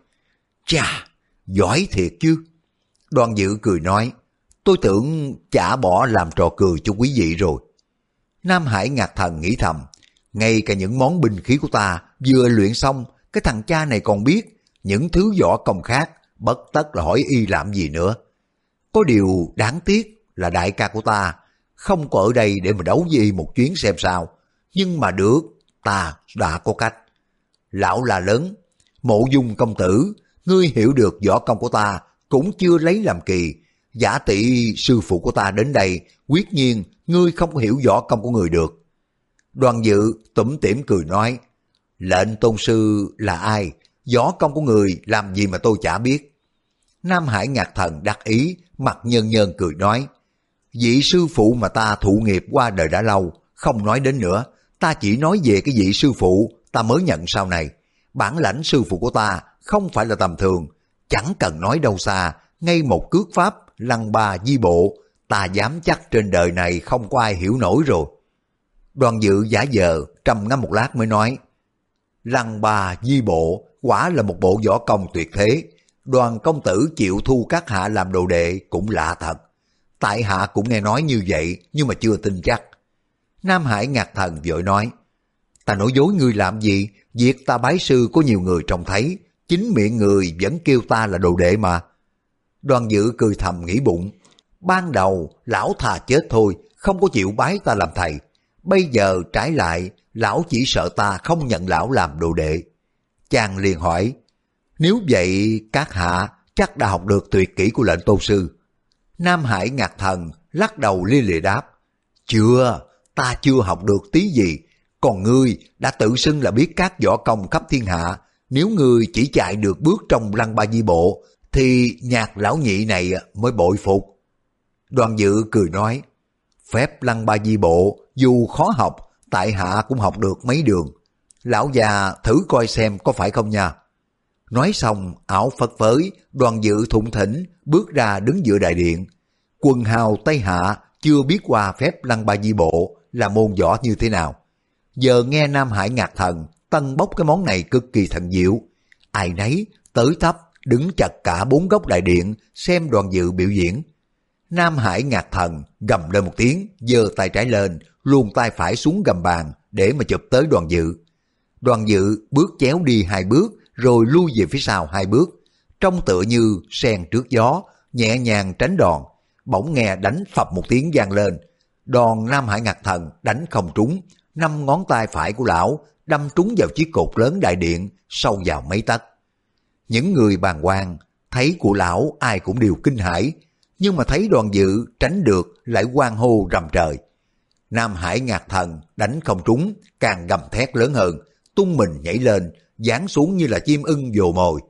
Speaker 1: Chà, giỏi thiệt chứ. Đoàn dự cười nói, tôi tưởng chả bỏ làm trò cười cho quý vị rồi. Nam Hải ngạc thần nghĩ thầm, ngay cả những món binh khí của ta vừa luyện xong, cái thằng cha này còn biết những thứ võ công khác, bất tất là hỏi y làm gì nữa. Có điều đáng tiếc là đại ca của ta không có ở đây để mà đấu với y một chuyến xem sao. Nhưng mà được, ta đã có cách. Lão là lớn, mộ dung công tử, ngươi hiểu được võ công của ta cũng chưa lấy làm kỳ. Giả tỷ sư phụ của ta đến đây, quyết nhiên ngươi không hiểu võ công của người được. Đoàn dự tủm tỉm cười nói, lệnh tôn sư là ai? Võ công của người làm gì mà tôi chả biết. Nam Hải ngạc thần đắc ý, mặt nhân nhân cười nói, vị sư phụ mà ta thụ nghiệp qua đời đã lâu, không nói đến nữa, ta chỉ nói về cái vị sư phụ ta mới nhận sau này. Bản lãnh sư phụ của ta không phải là tầm thường, chẳng cần nói đâu xa, ngay một cước pháp, lăng ba di bộ, ta dám chắc trên đời này không có ai hiểu nổi rồi. Đoàn dự giả giờ, trầm ngâm một lát mới nói, lăng ba di bộ quả là một bộ võ công tuyệt thế, đoàn công tử chịu thu các hạ làm đồ đệ cũng lạ thật. Tại hạ cũng nghe nói như vậy nhưng mà chưa tin chắc. Nam Hải ngạc thần vội nói, ta nói dối ngươi làm gì, việc ta bái sư có nhiều người trông thấy, chính miệng người vẫn kêu ta là đồ đệ mà. Đoàn dự cười thầm nghĩ bụng, ban đầu lão thà chết thôi, không có chịu bái ta làm thầy. Bây giờ trái lại, lão chỉ sợ ta không nhận lão làm đồ đệ. Chàng liền hỏi, nếu vậy các hạ chắc đã học được tuyệt kỹ của lệnh tôn sư. Nam Hải ngạc thần, lắc đầu lia lịa đáp, chưa, ta chưa học được tí gì, còn ngươi đã tự xưng là biết các võ công khắp thiên hạ, nếu ngươi chỉ chạy được bước trong lăng ba di bộ, thì nhạc lão nhị này mới bội phục. Đoàn dự cười nói, phép lăng ba di bộ dù khó học, tại hạ cũng học được mấy đường. Lão già thử coi xem có phải không nha. Nói xong, ảo phật phới, đoàn dự thụng thỉnh, bước ra đứng giữa đại điện. Quần hào Tây Hạ chưa biết qua phép lăng ba di bộ là môn võ như thế nào. Giờ nghe Nam Hải ngạc thần, tân bốc cái món này cực kỳ thần diệu. Ai nấy, tới thấp, đứng chặt cả bốn góc đại điện, xem đoàn dự biểu diễn. Nam Hải ngạc thần, gầm lên một tiếng, giơ tay trái lên, luồn tay phải xuống gầm bàn để mà chụp tới đoàn dự. Đoàn dự bước chéo đi hai bước, rồi lui về phía sau hai bước. Trông tựa như sen trước gió, nhẹ nhàng tránh đòn. Bỗng nghe đánh phập một tiếng vang lên. Đòn Nam Hải ngạc thần đánh không trúng, năm ngón tay phải của lão đâm trúng vào chiếc cột lớn đại điện, sâu vào mấy tấc. Những người bàn quan thấy của lão ai cũng đều kinh hãi, nhưng mà thấy đoàn dự tránh được lại quan hô rầm trời. Nam Hải ngạc thần đánh không trúng, càng gầm thét lớn hơn, tung mình nhảy lên, giáng xuống như là chim ưng vồ mồi.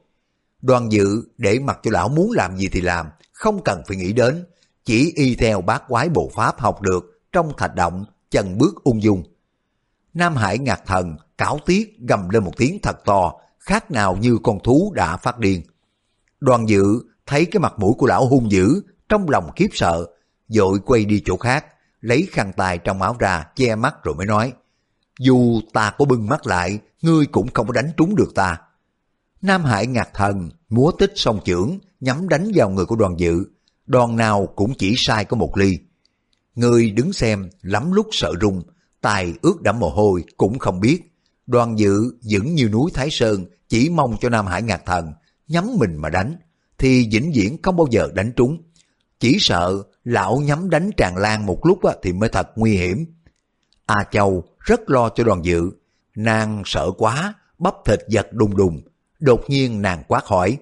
Speaker 1: Đoàn dự để mặc cho lão muốn làm gì thì làm, không cần phải nghĩ đến, chỉ y theo bát quái bộ pháp học được trong thạch động, chân bước ung dung. Nam Hải ngạc thần, cáo tiết gầm lên một tiếng thật to, khác nào như con thú đã phát điên. Đoàn dự thấy cái mặt mũi của lão hung dữ, trong lòng khiếp sợ, dội quay đi chỗ khác, lấy khăn tay trong áo ra che mắt rồi mới nói, dù ta có bưng mắt lại, ngươi cũng không có đánh trúng được ta. Nam Hải ngạc thần, múa tích song trưởng, nhắm đánh vào người của đoàn dự, đoàn nào cũng chỉ sai có một ly. Người đứng xem, lắm lúc sợ rung tài ướt đẫm mồ hôi cũng không biết. Đoàn dự vững như núi Thái Sơn, chỉ mong cho Nam Hải ngạc thần, nhắm mình mà đánh, thì vĩnh viễn không bao giờ đánh trúng. Chỉ sợ lão nhắm đánh tràn lan một lúc thì mới thật nguy hiểm. A Châu rất lo cho đoàn dự, nàng sợ quá, bắp thịt giật đùng đùng. Đột nhiên nàng quát hỏi,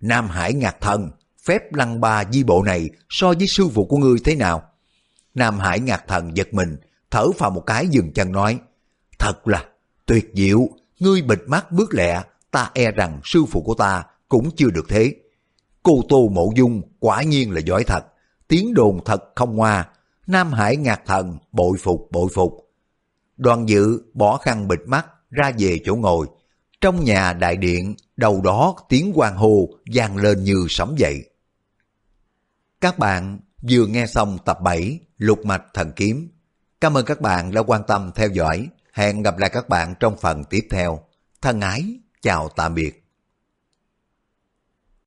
Speaker 1: Nam Hải ngạc thần, phép lăng ba di bộ này so với sư phụ của ngươi thế nào? Nam Hải ngạc thần giật mình, thở vào một cái dừng chân nói, thật là tuyệt diệu, ngươi bịt mắt bước lẹ, ta e rằng sư phụ của ta cũng chưa được thế. Cô Tô Mộ Dung quả nhiên là giỏi thật, tiếng đồn thật không hoa, Nam Hải ngạc thần, bội phục bội phục. Đoàn dự bỏ khăn bịt mắt ra về chỗ ngồi. Trong nhà đại điện, đầu đó tiếng quan hô vang lên như sấm dậy. Các bạn vừa nghe xong tập 7 Lục Mạch Thần Kiếm. Cảm ơn các bạn đã quan tâm theo dõi. Hẹn gặp lại các bạn trong phần tiếp theo. Thân ái, chào tạm biệt.